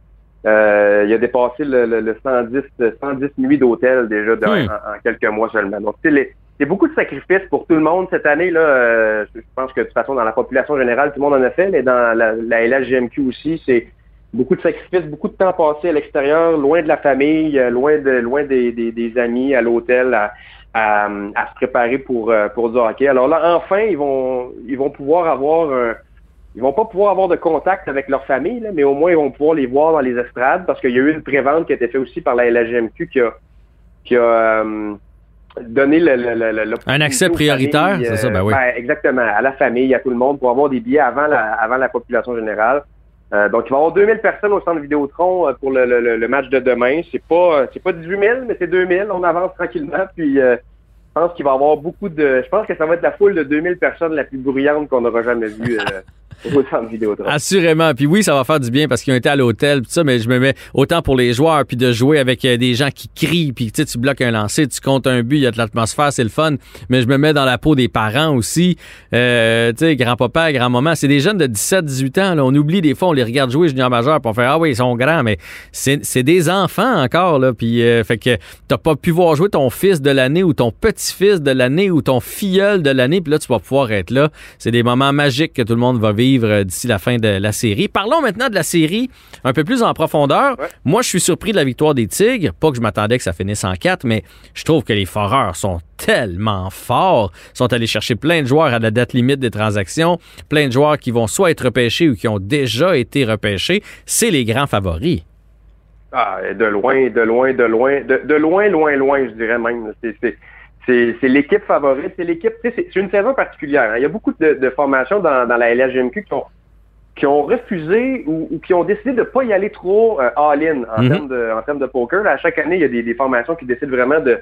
euh, il a dépassé le, le, le 110, 110 nuits d'hôtel déjà Hmm. en, en quelques mois seulement. Donc, c'est beaucoup de sacrifices pour tout le monde cette année. là. euh, je pense que de toute façon, dans la population générale, tout le monde en a fait, mais dans la, la LHGMQ aussi, c'est beaucoup de sacrifices, beaucoup de temps passé à l'extérieur, loin de la famille, euh, loin de loin des, des, des amis, à l'hôtel, à, à, à se préparer pour, pour du hockey. Alors là, enfin, ils vont ils vont pouvoir avoir un ils vont pas pouvoir avoir de contact avec leur famille, là, mais au moins ils vont pouvoir les voir dans les estrades parce qu'il y a eu une prévente qui a été faite aussi par la LHGMQ qui a, qui a euh, donné le, le, le- le- Un accès prioritaire, c'est ça, ben oui. exactement, à la famille, à tout le monde, pour avoir des billets avant la, avant la population générale. Euh, donc, il va y avoir 2000 personnes au centre Vidéotron euh, pour le, le, le- match de demain. C'est pas, euh, c'est pas 18 000, mais c'est 2000. On avance tranquillement. Puis, euh, je pense qu'il va y avoir beaucoup de. Je pense que ça va être la foule de 2000 personnes la plus bruyante qu'on aura jamais vue euh, Assurément. Puis oui, ça va faire du bien parce qu'ils ont été à l'hôtel, puis ça, mais je me mets autant pour les joueurs, puis de jouer avec euh, des gens qui crient, puis tu bloques un lancer, tu comptes un but, il y a de l'atmosphère, c'est le fun. Mais je me mets dans la peau des parents aussi. Euh, tu sais, grand-papa, grand-maman, c'est des jeunes de 17, 18 ans. On oublie des fois, on les regarde jouer junior majeur, on fait Ah oui, ils sont grands, mais c'est c'est des enfants encore, là. Puis euh, fait que t'as pas pu voir jouer ton fils de l'année ou ton petit-fils de l'année ou ton filleul de l'année, puis là, tu vas pouvoir être là. C'est des moments magiques que tout le monde va vivre d'ici la fin de la série. Parlons maintenant de la série un peu plus en profondeur. Ouais. Moi, je suis surpris de la victoire des Tigres. Pas que je m'attendais que ça finisse en 4, mais je trouve que les Foreurs sont tellement forts. Ils sont allés chercher plein de joueurs à la date limite des transactions, plein de joueurs qui vont soit être repêchés ou qui ont déjà été repêchés. C'est les grands favoris. Ah, de loin, de loin, de loin, de, de loin, loin, loin, je dirais même. C'est, c'est, l'équipe favorite, c'est l'équipe. C'est, une saison particulière. hein. Il y a beaucoup de, de formations dans, dans la LHGMQ qui ont, qui ont refusé ou, ou qui ont décidé de ne pas y aller trop euh, all-in en, Mhm. termes de, en termes de poker. Là, à chaque année, il y a des, des formations qui décident vraiment de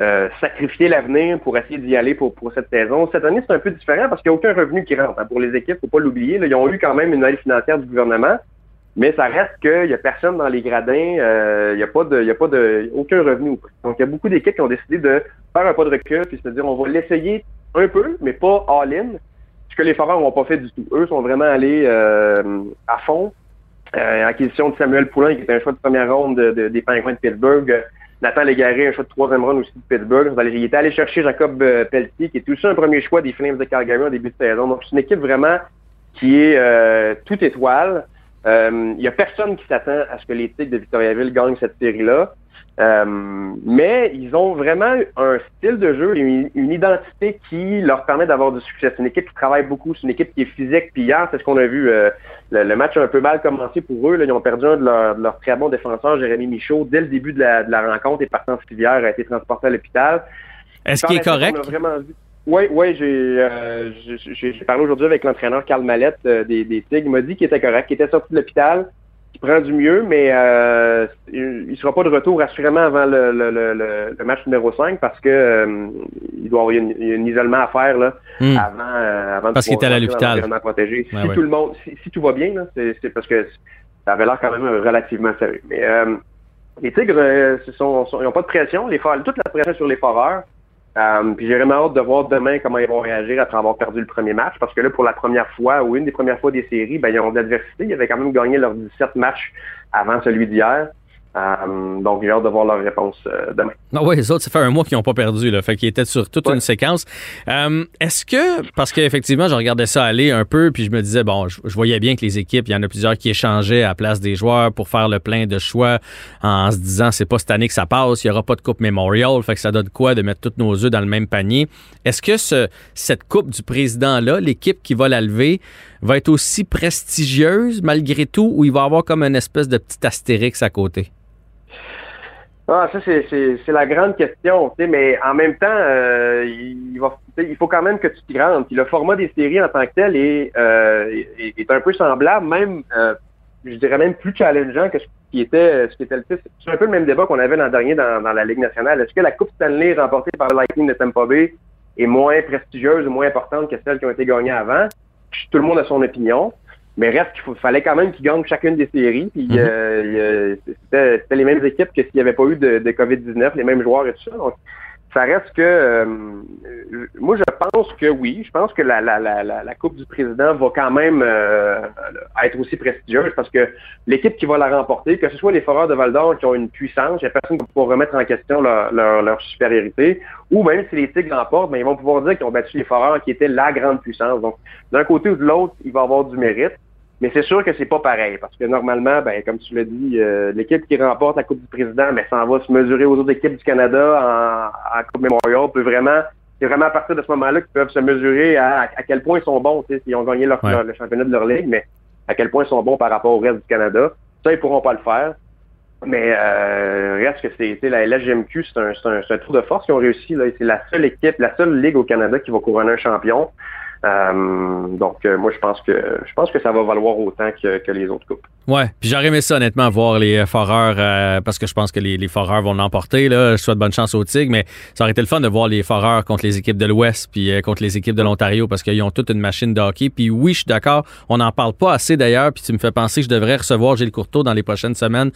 euh, sacrifier l'avenir pour essayer d'y aller pour, pour cette saison. Cette année, c'est un peu différent parce qu'il n'y a aucun revenu qui rentre. hein, pour les équipes, faut pas l'oublier. Ils ont eu quand même une aide financière du gouvernement. Mais ça reste qu'il n'y a personne dans les gradins, il n'y a pas de, a pas de, aucun revenu. Donc, il y a beaucoup d'équipes qui ont décidé de faire un pas de recul, puis se dire, on va l'essayer un peu, mais pas all-in. Ce que les Foreurs n'ont pas fait du tout. Eux sont vraiment allés à fond. acquisition de Samuel Poulain, qui était un choix de première ronde des Penguins de Pittsburgh. Nathan Légaré, un choix de troisième ronde aussi de Pittsburgh. Il était allé chercher Jacob euh, Pelletier, qui est aussi un premier choix des Flames de Calgary au début de saison. Donc, c'est une équipe vraiment qui est euh, toute étoile. Euh, il n'y a personne qui s'attend à ce que les Tigres de Victoriaville gagnent cette série-là. Euh, mais ils ont vraiment un style de jeu, une, une identité qui leur permet d'avoir du succès. C'est une équipe qui travaille beaucoup, c'est une équipe qui est physique. Puis hier, c'est ce qu'on a vu. Euh, le, match a un peu mal commencé pour eux. Là. Ils ont perdu un de leurs très bons défenseurs, Jérémy Michaud, dès le début de la, de la rencontre. Et partant Rivière a été transporté à l'hôpital. Est-ce qu'il est correct? Oui, oui, euh, j'ai parlé aujourd'hui avec l'entraîneur Carl Mallette des, des Tigres. Il m'a dit qu'il était correct, qu'il était sorti de l'hôpital il prend du mieux, mais euh, il ne sera pas de retour assurément avant le, le, le, le match numéro 5 parce que euh, il doit avoir un isolement à faire là, hmm. avant, euh, avant parce qu'il était à l'hôpital. si tout le monde, si, tout va bien, c'est parce que ça avait l'air quand même relativement sérieux. Mais euh, les Tigres, ils n'ont pas de pression. Les toute la pression sur les foreurs. Euh, puis j'ai vraiment hâte de voir demain comment ils vont réagir après avoir perdu le premier match, parce que là, pour la première fois, ou une des premières fois des séries, ben, ils ont de l'adversité. Ils avaient quand même gagné leurs 17 matchs avant celui d'hier. Euh, donc, j'ai hâte de voir leur réponse euh, demain. Ah oui, les autres, ça fait un mois qu'ils n'ont pas perdu, là, fait qu'ils étaient sur toute une séquence. Euh, est-ce que, parce qu'effectivement, je regardais ça aller un peu, puis je me disais, bon, je, voyais bien que les équipes, il y en a plusieurs qui échangeaient à la place des joueurs pour faire le plein de choix en se disant, c'est pas cette année que ça passe, il n'y aura pas de Coupe Memorial, fait que ça donne quoi de mettre tous nos œufs dans le même panier? Est-ce que ce, cette Coupe du Président-là, l'équipe qui va la lever, va être aussi prestigieuse malgré tout, ou il va avoir comme une espèce de petit astérix à côté? Ah, ça, c'est la grande question. Mais en même temps, euh, il, faut quand même que tu te rentres. Puis le format des séries en tant que tel est, euh, est, un peu semblable, même, euh, je dirais même plus challengeant que ce qui était, ce qui était le C'est un peu le même débat qu'on avait l'an dernier dans, dans la Ligue nationale. Est-ce que la Coupe Stanley remportée par le Lightning de Tampa Bay est moins prestigieuse ou moins importante que celles qui ont été gagnées avant? Tout le monde a son opinion. Mais reste qu'il fallait quand même qu'ils gagnent chacune des séries. Puis mhm. euh, c'était les mêmes équipes que s'il n'y avait pas eu de, de COVID-19, les mêmes joueurs et tout ça. Donc, ça reste que euh, moi je pense que oui, je pense que la, la, la, la Coupe du Président va quand même euh, être aussi prestigieuse parce que l'équipe qui va la remporter, que ce soit les Foreurs de Val d'Or qui ont une puissance, il n'y a personne qui va pouvoir remettre en question leur, leur, supériorité, ou même si les Tigres l'emportent, ben, ils vont pouvoir dire qu'ils ont battu les Foreurs qui étaient la grande puissance. Donc, d'un côté ou de l'autre, il va avoir du mérite. Mais c'est sûr que c'est pas pareil, parce que normalement, ben, comme tu l'as dit, euh, l'équipe qui remporte la Coupe du Président, ben, s'en va se mesurer aux autres équipes du Canada en, Coupe Memorial. Peut vraiment, c'est vraiment à partir de ce moment-là qu'ils peuvent se mesurer à, à quel point ils sont bons, s'ils ont gagné leur, le championnat de leur ligue, mais à quel point ils sont bons par rapport au reste du Canada. Ça, ils pourront pas le faire. Mais euh, reste que c'est la LGMQ, c'est un, un, un, tour de force qu'ils ont réussi. C'est la seule équipe, la seule ligue au Canada qui va couronner un champion. Euh, donc, euh, moi, je pense que je pense que ça va valoir autant que, les autres coupes. Ouais, puis j'aurais aimé ça, honnêtement, voir les foreurs, euh, parce que je pense que les, les foreurs vont l'emporter. Là. Je souhaite bonne chance aux Tigres, mais ça aurait été le fun de voir les foreurs contre les équipes de l'Ouest, puis contre les équipes de l'Ontario, parce qu'ils ont toute une machine de hockey. Puis oui, je suis d'accord, on n'en parle pas assez d'ailleurs, puis tu me fais penser que je devrais recevoir Gilles Courteau dans les prochaines semaines.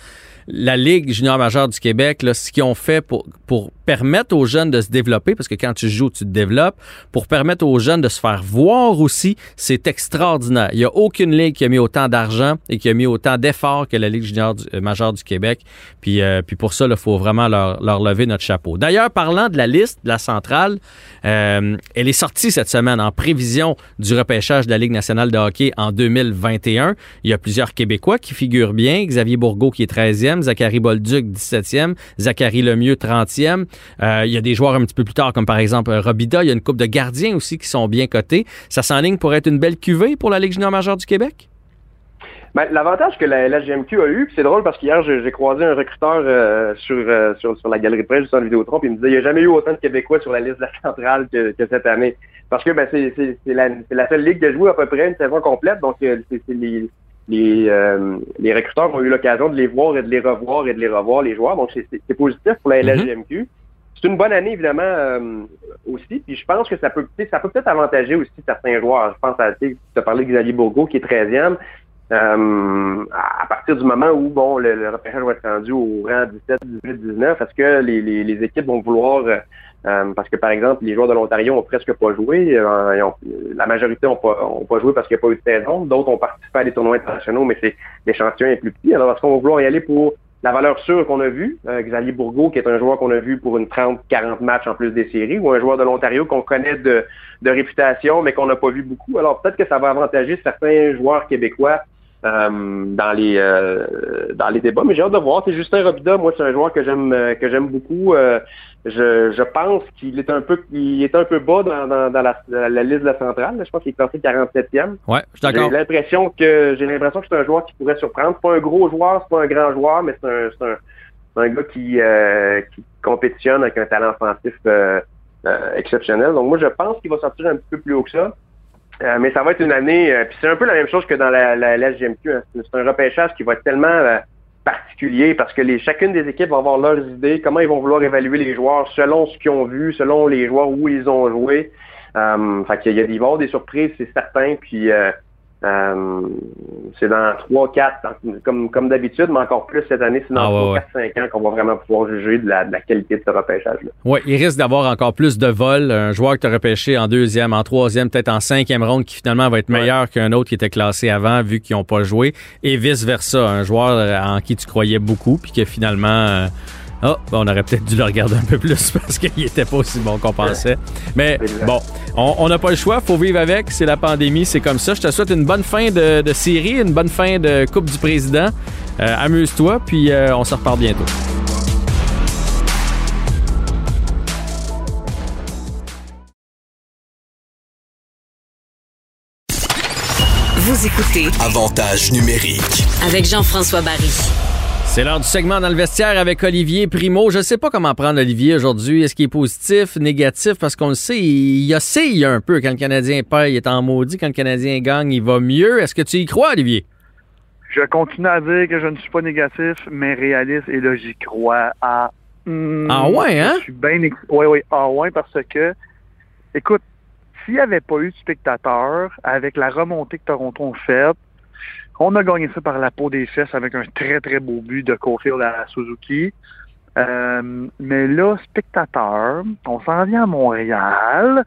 La Ligue junior majeure du Québec, là, ce qu'ils ont fait pour, pour permettre aux jeunes de se développer, parce que quand tu joues, tu te développes, pour permettre aux jeunes de se faire voir aussi, c'est extraordinaire. Il n'y a aucune ligue qui a mis autant d'argent et qui a mis autant d'efforts que la Ligue junior du, euh, majeure du Québec. Puis, euh, puis pour ça, il faut vraiment leur, leur, lever notre chapeau. D'ailleurs, parlant de la liste de la centrale, euh, elle est sortie cette semaine en prévision du repêchage de la Ligue nationale de hockey en 2021. Il y a plusieurs Québécois qui figurent bien. Xavier Bourgault qui est 13e, Zachary Bolduc 17e, Zachary Lemieux 30e. il y a des joueurs un petit peu plus tard comme par exemple Robida. Il y a une coupe de gardiens aussi qui sont bien cotés. Ça s'enligne pour être une belle cuvée pour la Ligue junior majeure du Québec? Ben, L'avantage que la LGMQ a eu, c'est drôle parce qu'hier, j'ai croisé un recruteur euh, euh, sur, sur, la galerie de presse, juste en Vidéotron, puis il me disait il n'y a jamais eu autant de Québécois sur la liste de la centrale que, cette année. Parce que ben, c'est la, seule ligue a joué à peu près une saison complète, donc euh, les, les, les recruteurs ont eu l'occasion de les voir et de les revoir et de les revoir, les joueurs. Donc, c'est positif pour la LGMQ. Mm-hmm c'est une bonne année, évidemment, euh, aussi. Puis je pense que ça peut ça peut peut-être avantager aussi certains joueurs. Je pense à, tu as parlé de Xavier Bourgo, qui est 13e. euh, à partir du moment où bon le, le, repêchage va être rendu au rang 17, 18, 19, est-ce que les, les, les, équipes vont vouloir euh, parce que par exemple les joueurs de l'Ontario ont presque pas joué, euh, la majorité ont pas, ont pas joué parce qu'il n'y a pas eu de saison, d'autres ont participé à des tournois internationaux, mais c'est l'échantillon est plus petit. Alors est-ce qu'on va vouloir y aller pour la valeur sûre qu'on a vue, euh, Xavier Bourgault, qui est un joueur qu'on a vu pour une 30-40 matchs en plus des séries, ou un joueur de l'Ontario qu'on connaît de, de réputation, mais qu'on n'a pas vu beaucoup. Alors peut-être que ça va avantager certains joueurs québécois euh, dans les euh, dans les débats. Mais j'ai hâte de voir. C'est Justin Robida, moi c'est un joueur que j'aime euh, que j'aime beaucoup. je, je pense qu'il est un peu il est un peu bas dans, dans, dans la, la, liste de la centrale. Je pense qu'il est classé 47e. Ouais, je suis d'accord. J'ai l'impression que j'ai l'impression que c'est un joueur qui pourrait surprendre. C'est pas un gros joueur, c'est pas un grand joueur, mais c'est un c'est un, un gars qui, qui compétitionne avec un talent offensif exceptionnel. Donc moi je pense qu'il va sortir un petit peu plus haut que ça. Euh, mais ça va être une année, euh, puis c'est un peu la même chose que dans la, SGMQ. Hein. C'est un repêchage qui va être tellement euh, particulier parce que chacune des équipes va avoir leurs idées, comment ils vont vouloir évaluer les joueurs selon ce qu'ils ont vu, selon les joueurs où ils ont joué. fait qu'il y a, il va y avoir des surprises, c'est certain. Puis euh, c'est dans 3-4, comme, comme d'habitude, mais encore plus cette année, c'est dans ah, 3-4-5 ans qu'on va vraiment pouvoir juger de la, de la qualité de ce repêchage-là. Oui, il risque d'avoir encore plus de vols. Un joueur que tu as repêché en deuxième, en troisième, peut-être en cinquième ronde, qui finalement va être meilleur qu'un autre qui était classé avant, vu qu'ils n'ont pas joué. Et vice-versa, un joueur en qui tu croyais beaucoup, puis que finalement... Euh, oh, on aurait peut-être dû le regarder un peu plus parce qu'il était pas aussi bon qu'on pensait. Mais bon, on n'a pas le choix, faut vivre avec. C'est la pandémie, c'est comme ça. Je te souhaite une bonne fin de, série, une bonne fin de Coupe du Président. Euh, amuse-toi, puis euh, on se reparle bientôt. Vous écoutez Avantage numérique avec Jean-François Barry. C'est l'heure du segment dans le vestiaire avec Olivier Primo. Je ne sais pas comment prendre Olivier aujourd'hui. Est-ce qu'il est positif, négatif? Parce qu'on le sait, il a un peu. Quand le Canadien perd, il est en maudit. Quand le Canadien gagne, il va mieux. Est-ce que tu y crois, Olivier? Je continue à dire que je ne suis pas négatif, mais réaliste. Et là, j'y crois à... Hmm, ah ouais, hein? Je suis bien... Oui, oui. Ah ouais, parce que... Écoute, s'il n'y avait pas eu de spectateurs, avec la remontée que Toronto a faite, on a gagné ça par la peau des fesses avec un très, très beau but de Cofield à Suzuki. Euh, mais là, spectateur, on s'en vient à Montréal.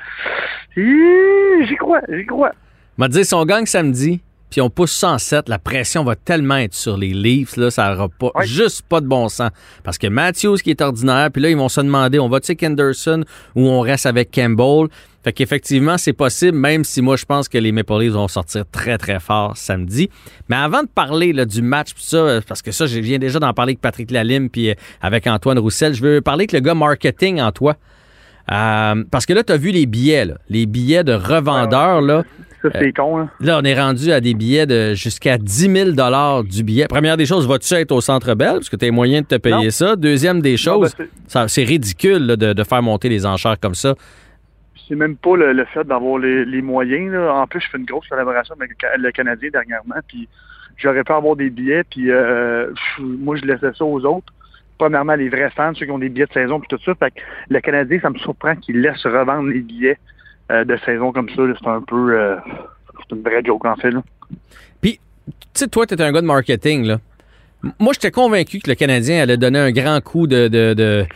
J'y crois, j'y crois. M'a dit, si on gagne samedi, puis on pousse 107, la pression va tellement être sur les Leafs, là, ça n'aura pas, juste pas de bon sens. Parce que Matthews, qui est ordinaire, puis là, ils vont se demander, on va-tu Henderson ou on reste avec Campbell? Fait qu'effectivement, c'est possible, même si moi, je pense que les Maple Leafs vont sortir très, très fort samedi. Mais avant de parler là, du match, ça, euh, parce que ça, je viens déjà d'en parler avec Patrick Lalime puis euh, avec Antoine Roussel, je veux parler avec le gars marketing en toi. Euh, parce que là, tu as vu les billets, là, les billets de revendeurs. Là, ça, c'est con. Hein? Là, on est rendu à des billets de jusqu'à 10 000 du billet. Première des choses, vas-tu être au Centre Bell? Parce que tu as moyen de te payer ça? Deuxième des choses, ben, c'est ridicule de, de, faire monter les enchères comme ça c'est même pas le, fait d'avoir les, moyens. En plus, je fais une grosse collaboration avec le Canadien dernièrement, puis j'aurais pu avoir des billets, puis euh, moi, je laissais ça aux autres. Premièrement, les vrais fans, ceux qui ont des billets de saison, puis tout ça. Fait que le Canadien, ça me surprend qu'il laisse revendre les billets euh, de saison comme ça. C'est un peu... Euh, c'est une vraie joke, en fait. Puis, tu sais, toi, tu es un gars de marketing, là. Moi, j'étais convaincu que le Canadien allait donner un grand coup de de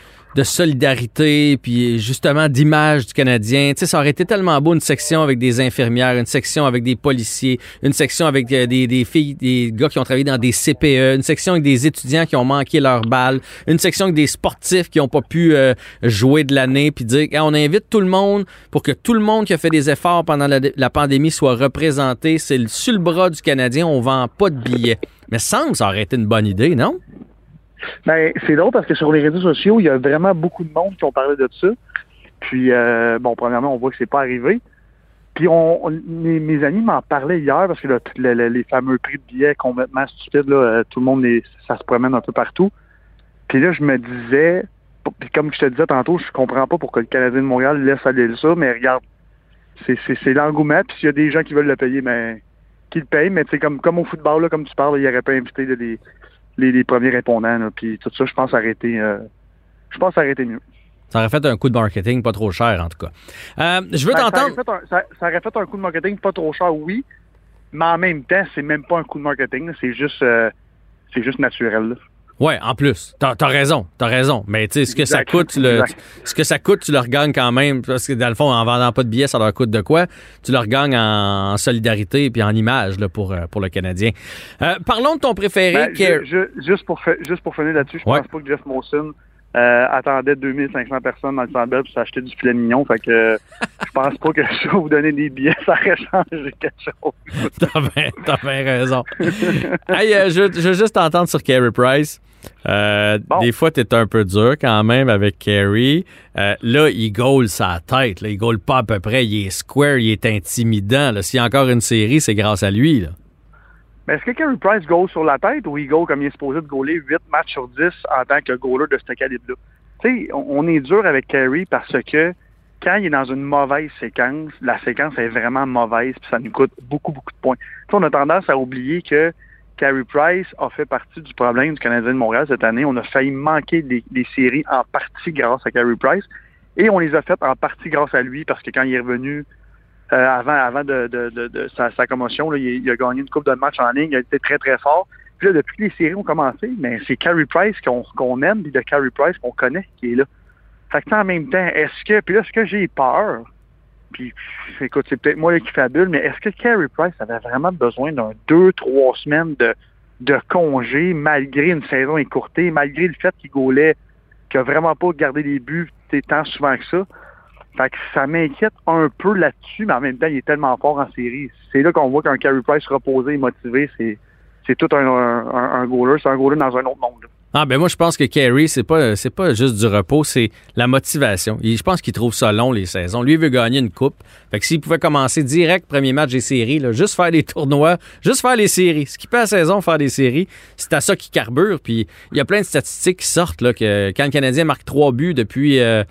solidarité, puis justement d'image du Canadien. Tu sais, ça aurait été tellement beau une section avec des infirmières, une section avec des policiers, une section avec euh, des, filles, des gars qui ont travaillé dans des CPE, une section avec des étudiants qui ont manqué leur balle, une section avec des sportifs qui n'ont pas pu euh, jouer de l'année, puis dire on invite tout le monde pour que tout le monde qui a fait des efforts pendant la, pandémie soit représenté. C'est sur le bras du Canadien, on vend pas de billets. Mais semble ça aurait été une bonne idée, non? Ben, c'est drôle parce que sur les réseaux sociaux, il y a vraiment beaucoup de monde qui ont parlé de ça. Puis, euh, bon, premièrement, on voit que c'est pas arrivé. Puis, mes, amis m'en parlaient hier parce que les fameux prix de billets complètement stupides, là, euh, tout le monde, ça se promène un peu partout. Puis là, je me disais, comme je te disais tantôt, je comprends pas pourquoi le Canadien de Montréal laisse aller ça, mais regarde, c'est l'engouement. Puis s'il y a des gens qui veulent le payer, ben, qu'ils le payent. Mais c'est comme, comme au football, là, comme tu parles, il n'y aurait pas invité des, les, premiers répondants. puis tout ça, je pense arrêter. Euh, je pense arrêter mieux. Ça aurait fait un coup de marketing pas trop cher, en tout cas. Euh, je veux ben, t'entendre. Ça, aurait fait un coup de marketing pas trop cher, oui. Mais en même temps, c'est même pas un coup de marketing, c'est juste, euh, c'est juste naturel. là. Ouais, en plus. T'as as raison, t'as raison. Mais tu sais, ce que ça coûte, tu le, ce que ça coûte, tu le regagnes quand même. Parce que dans le fond, en vendant pas de billets, ça leur coûte de quoi? Tu le regagnes en, en solidarité puis en image là, pour, euh, pour le Canadien. Euh, parlons de ton préféré. Ben, juste, pour juste pour finir là-dessus, je Ouais. pense pas que Jeff Molson euh, attendait 2500 personnes dans le Centre Bell pour s'acheter du filet mignon. Fait que euh, je pense pas que je vais vous donner des billets, ça aurait changé quelque chose. T'as bien, raison. hey, je, je veux juste t'entendre sur Carey Price. Euh, Bon. Des fois, t'es un peu dur quand même avec Carey. Euh, là, il goal sa tête. Là. Il goal pas à peu près. Il est square, il est intimidant. S'il y a encore une série, c'est grâce à lui. Là. Mais est-ce que Carey Price goal sur la tête ou il goal comme il est supposé de goaler 8 matchs sur 10 en tant que goaler de ce calibre-là? Tu sais, on, est dur avec Carey parce que quand il est dans une mauvaise séquence, la séquence est vraiment mauvaise puis ça nous coûte beaucoup, beaucoup de points. Tu on a tendance à oublier que Carey Price a fait partie du problème du Canadien de Montréal cette année. On a failli manquer des, séries en partie grâce à Carey Price et on les a faites en partie grâce à lui parce que quand il est revenu euh, avant, avant de, sa, commotion. Il, a gagné une coupe de match en ligne. Il a été très, très fort. Puis là, depuis que les séries ont commencé, mais c'est Carey Price qu'on aime, puis de Carey Price qu'on connaît qui est là. Fait que en même temps, est-ce que, puis là, est-ce que j'ai peur? Puis, écoute, c'est peut-être moi qui fabule, mais est-ce que Carey Price avait vraiment besoin d'un deux, trois semaines de, de congé, malgré une saison écourtée, malgré le fait qu'il gaulait, qu'il a vraiment pas gardé les buts tant souvent que ça? Fait que ça m'inquiète un peu là-dessus, mais en même temps, il est tellement fort en série. C'est là qu'on voit qu'un Carey Price reposé et motivé, c'est c'est tout un, un, un goaler. C'est un goaler dans un autre monde. Ah ben moi je pense que Carey c'est pas c'est pas juste du repos, c'est la motivation. Il- je pense qu'il trouve ça long les saisons. Lui il veut gagner une coupe. Fait que s'il pouvait commencer direct premier match des séries, là, juste faire des tournois, juste faire les séries, skipper la saison, faire des séries, c'est à ça qu'il carbure. Puis il y a plein de statistiques qui sortent là que quand le Canadien marque trois buts depuis euh,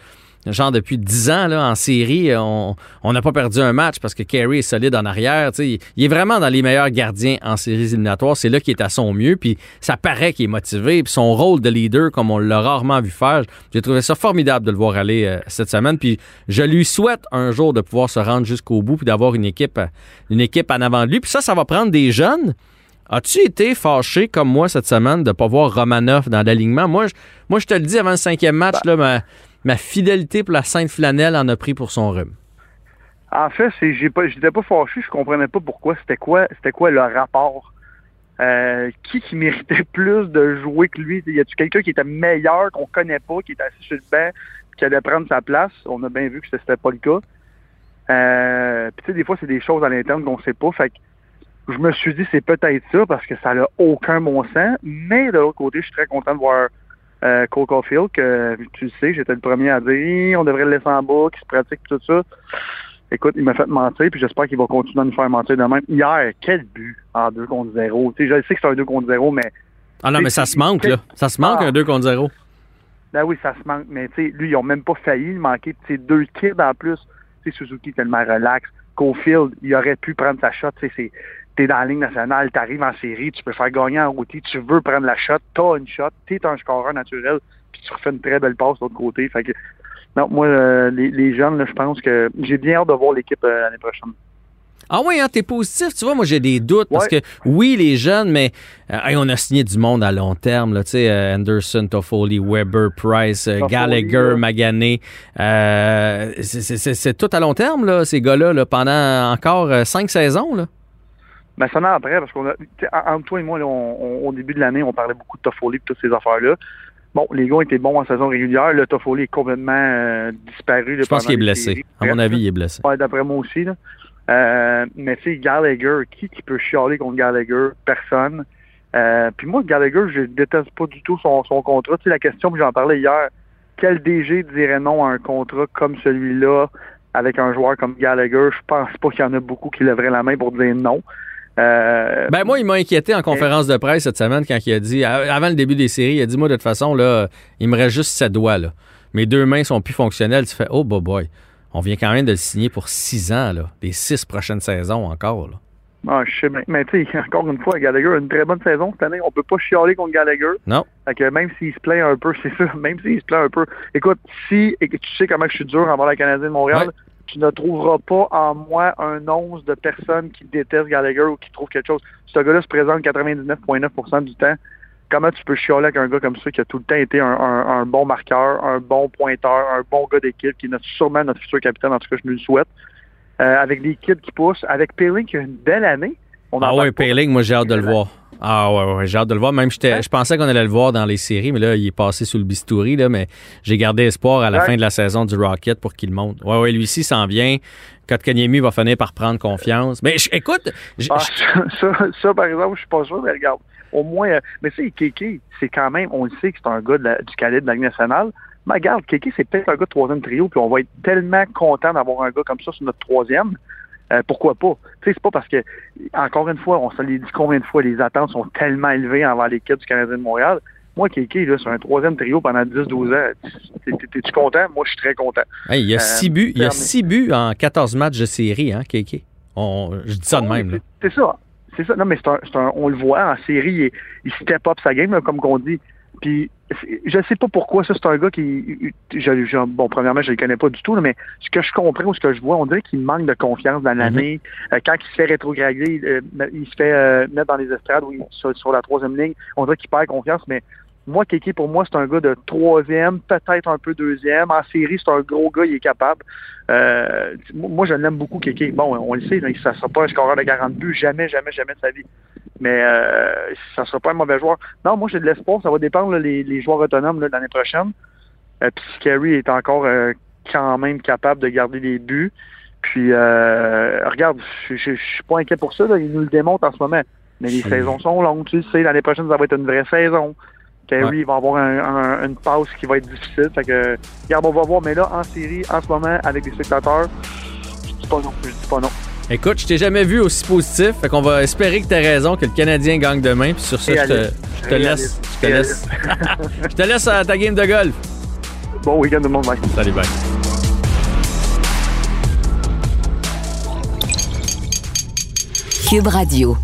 genre depuis 10 ans là, en série, on on n'a pas perdu un match parce que Carey est solide en arrière. tu sais. Il, il est vraiment dans les meilleurs gardiens en séries éliminatoires. C'est là qu'il est à son mieux. Puis ça paraît qu'il est motivé. Puis son rôle de leader, comme on l'a rarement vu faire, j'ai trouvé ça formidable de le voir aller euh, cette semaine. Puis je lui souhaite un jour de pouvoir se rendre jusqu'au bout puis d'avoir une équipe, euh, une équipe en avant de lui. Puis ça, ça va prendre des jeunes. As-tu été fâché comme moi cette semaine de ne pas voir Romanoff dans l'alignement? Moi, je, moi, je te le dis avant le cinquième match, là, ma, ma fidélité pour la Sainte Flanelle en a pris pour son rhume. En fait, j'ai pas j'étais pas fâché, je comprenais pas pourquoi. C'était quoi c'était quoi le rapport? Euh, qui qui méritait plus de jouer que lui? Y a-tu quelqu'un qui était meilleur, qu'on connaît pas, qui était assis sur le banc, qui allait prendre sa place? On a bien vu que c'était pas le cas. Euh, puis tu sais, des fois, c'est des choses à l'interne qu'on sait pas. Fait que je me suis dit c'est peut-être ça parce que ça n'a aucun bon sens. Mais de l'autre côté, je suis très content de voir euh, Cole Caulfield, que tu le sais, j'étais le premier à dire on devrait le laisser en bas, qu'il se pratique tout ça. Écoute, il m'a fait mentir, puis j'espère qu'il va continuer à nous faire mentir de même. Hier, quel but en 2 contre 0. Tu sais, je sais que c'est un 2 contre 0, mais Ah non, mais ça se manque, là. Ça se manque Ah. un 2 contre 0. ben oui, ça se manque. Mais tu sais, lui, ils ont même pas failli manquer. Tu sais, deux kids en plus. Tu sais, Suzuki tellement relax. Cofield, il aurait pu prendre sa shot. Tu t'es dans la ligne nationale, t'arrives en série, tu peux faire gagner en routier, tu veux prendre la shot, t'as une shot, t'es un scoreur naturel, puis tu refais une très belle passe de l'autre côté. Fait moi, euh, les, jeunes, je pense que j'ai bien hâte de voir l'équipe euh, l'année prochaine. Ah oui, hein, t'es positif. Tu vois, moi, j'ai des doutes parce que, oui, les jeunes, mais euh, hey, on a signé du monde à long terme. Là, tu sais, euh, Anderson, Toffoli, Weber, Price, euh, Toffoli, Gallagher. Magané. Euh, c'est- tout à long terme, là, ces gars-là, là, pendant encore cinq saisons. Là. Ben, ça en après, parce qu'on a, entre toi et moi, là, on- on- au début de l'année, on parlait beaucoup de Toffoli et toutes ces affaires-là. Bon, les gars étaient bons en saison régulière. Le Toffoli est complètement disparu. là, Je pense qu'il est les blessé. séries. À mon avis, il est blessé. Ouais, d'après moi aussi. Là. Euh, mais tu sais, Gallagher, qui qui peut chialer contre Gallagher? Personne. Euh, puis moi, Gallagher, je déteste pas du tout son, son contrat. Tu sais, la question que j'en parlais hier, quel DG dirait non à un contrat comme celui-là avec un joueur comme Gallagher? Je pense pas qu'il y en a beaucoup qui lèveraient la main pour dire non. Euh, Ben moi, il m'a inquiété en conférence de presse cette semaine quand il a dit, avant le début des séries, il a dit, moi, de toute façon, là, il me reste juste sept doigts. Là. Mes deux mains sont plus fonctionnelles. Tu fais, oh, boy, boy. On vient quand même de le signer pour six ans, là. Les six prochaines saisons encore. Là. Ah, je sais bien. Mais tu sais, encore une fois, Gallagher a une très bonne saison cette année. On peut pas chialer contre Gallagher. Non. Fait que même s'il se plaint un peu, c'est ça, même s'il se plaint un peu. Écoute, si, et que tu sais comment je suis dur envers la Canadienne de Montréal, Ouais. tu ne trouveras pas en moi un once de personnes qui détestent Gallagher ou qui trouvent quelque chose. Ce gars-là se présente 99,9% du temps. Comment tu peux chialer avec un gars comme ça qui a tout le temps été un, bon marqueur, un bon pointeur, un bon gars d'équipe, qui est sûrement notre futur capitaine, en tout cas je me le souhaite. Euh, avec des kids qui poussent, avec Payling qui a une belle année. ah ouais, Payling, moi j'ai hâte de le voir. Ah ouais, ouais j'ai hâte de le voir. Même je pensais qu'on allait le voir dans les séries, mais là, il est passé sous le bistouri, là, mais j'ai gardé espoir à la fin de la saison du Rocket pour qu'il monte. Ouais, ouais, lui aussi s'en vient. Kotkaniemi va finir par prendre confiance. Mais écoute... Ah, ça, ça, par exemple, je suis pas sûr, mais regarde, au moins... Euh, mais tu sais, Kéké, c'est quand même... On le sait que c'est un gars du calibre de la Ligue nationale, mais regarde, Kéké, c'est peut-être un gars de troisième trio, puis on va être tellement content d'avoir un gars comme ça sur notre troisième. Euh, pourquoi pas? Tu sais, c'est pas parce que, encore une fois, on se l'est dit combien de fois, les attentes sont tellement élevées envers l'équipe du Canadien de Montréal. Moi, Kéké, là, sur un troisième trio pendant 10-12 ans, t'es-tu content? Moi, je suis très content. il y a 6 euh, buts, il y a six buts en 14 matchs de série, hein, Kéké? je dis ça de même. C'est ça. C'est ça. Non, mais c'est un, on le voit en série, il, il step up sa game, comme qu'on dit. Puis je sais pas pourquoi ça c'est un gars qui je, bon premièrement je le connais pas du tout mais ce que je comprends ou ce que je vois on dirait qu'il manque de confiance dans l'année mm-hmm. euh, quand il se fait rétrograder euh, il se fait euh, mettre dans les estrades ou sur, sur, la troisième ligne on dirait qu'il perd confiance mais moi, Kéké, pour moi, c'est un gars de troisième, peut-être un peu deuxième. En série, c'est un gros gars, il est capable. Euh, moi, je l'aime beaucoup, Kéké. Bon, on le sait, ça ne sera pas un scoreur de 40 buts, jamais, jamais, jamais de sa vie. Mais euh, ça ne sera pas un mauvais joueur. Non, moi, j'ai de l'espoir. Ça va dépendre les, les, joueurs autonomes l'année prochaine. Euh, puis Kerry est encore quand même capable de garder les buts. Puis, regarde, je suis pas inquiet pour ça. Il nous le démontre en ce moment. Mais les saisons sont longues. Tu sais, l'année prochaine, ça va être une vraie saison. Kerry va avoir une passe qui va être difficile. Fait que, regarde, on va voir. Mais là, en série, en ce moment, avec des spectateurs, je dis pas non. Je dis pas non. Écoute, je t'ai jamais vu aussi positif. Fait qu'on va espérer que tu as raison, que le Canadien gagne demain. Puis sur ça, je te, laisse. Je te laisse. je te laisse à ta game de golf. Bon week-end de monde, Mike. Salut, bye. Cube Radio.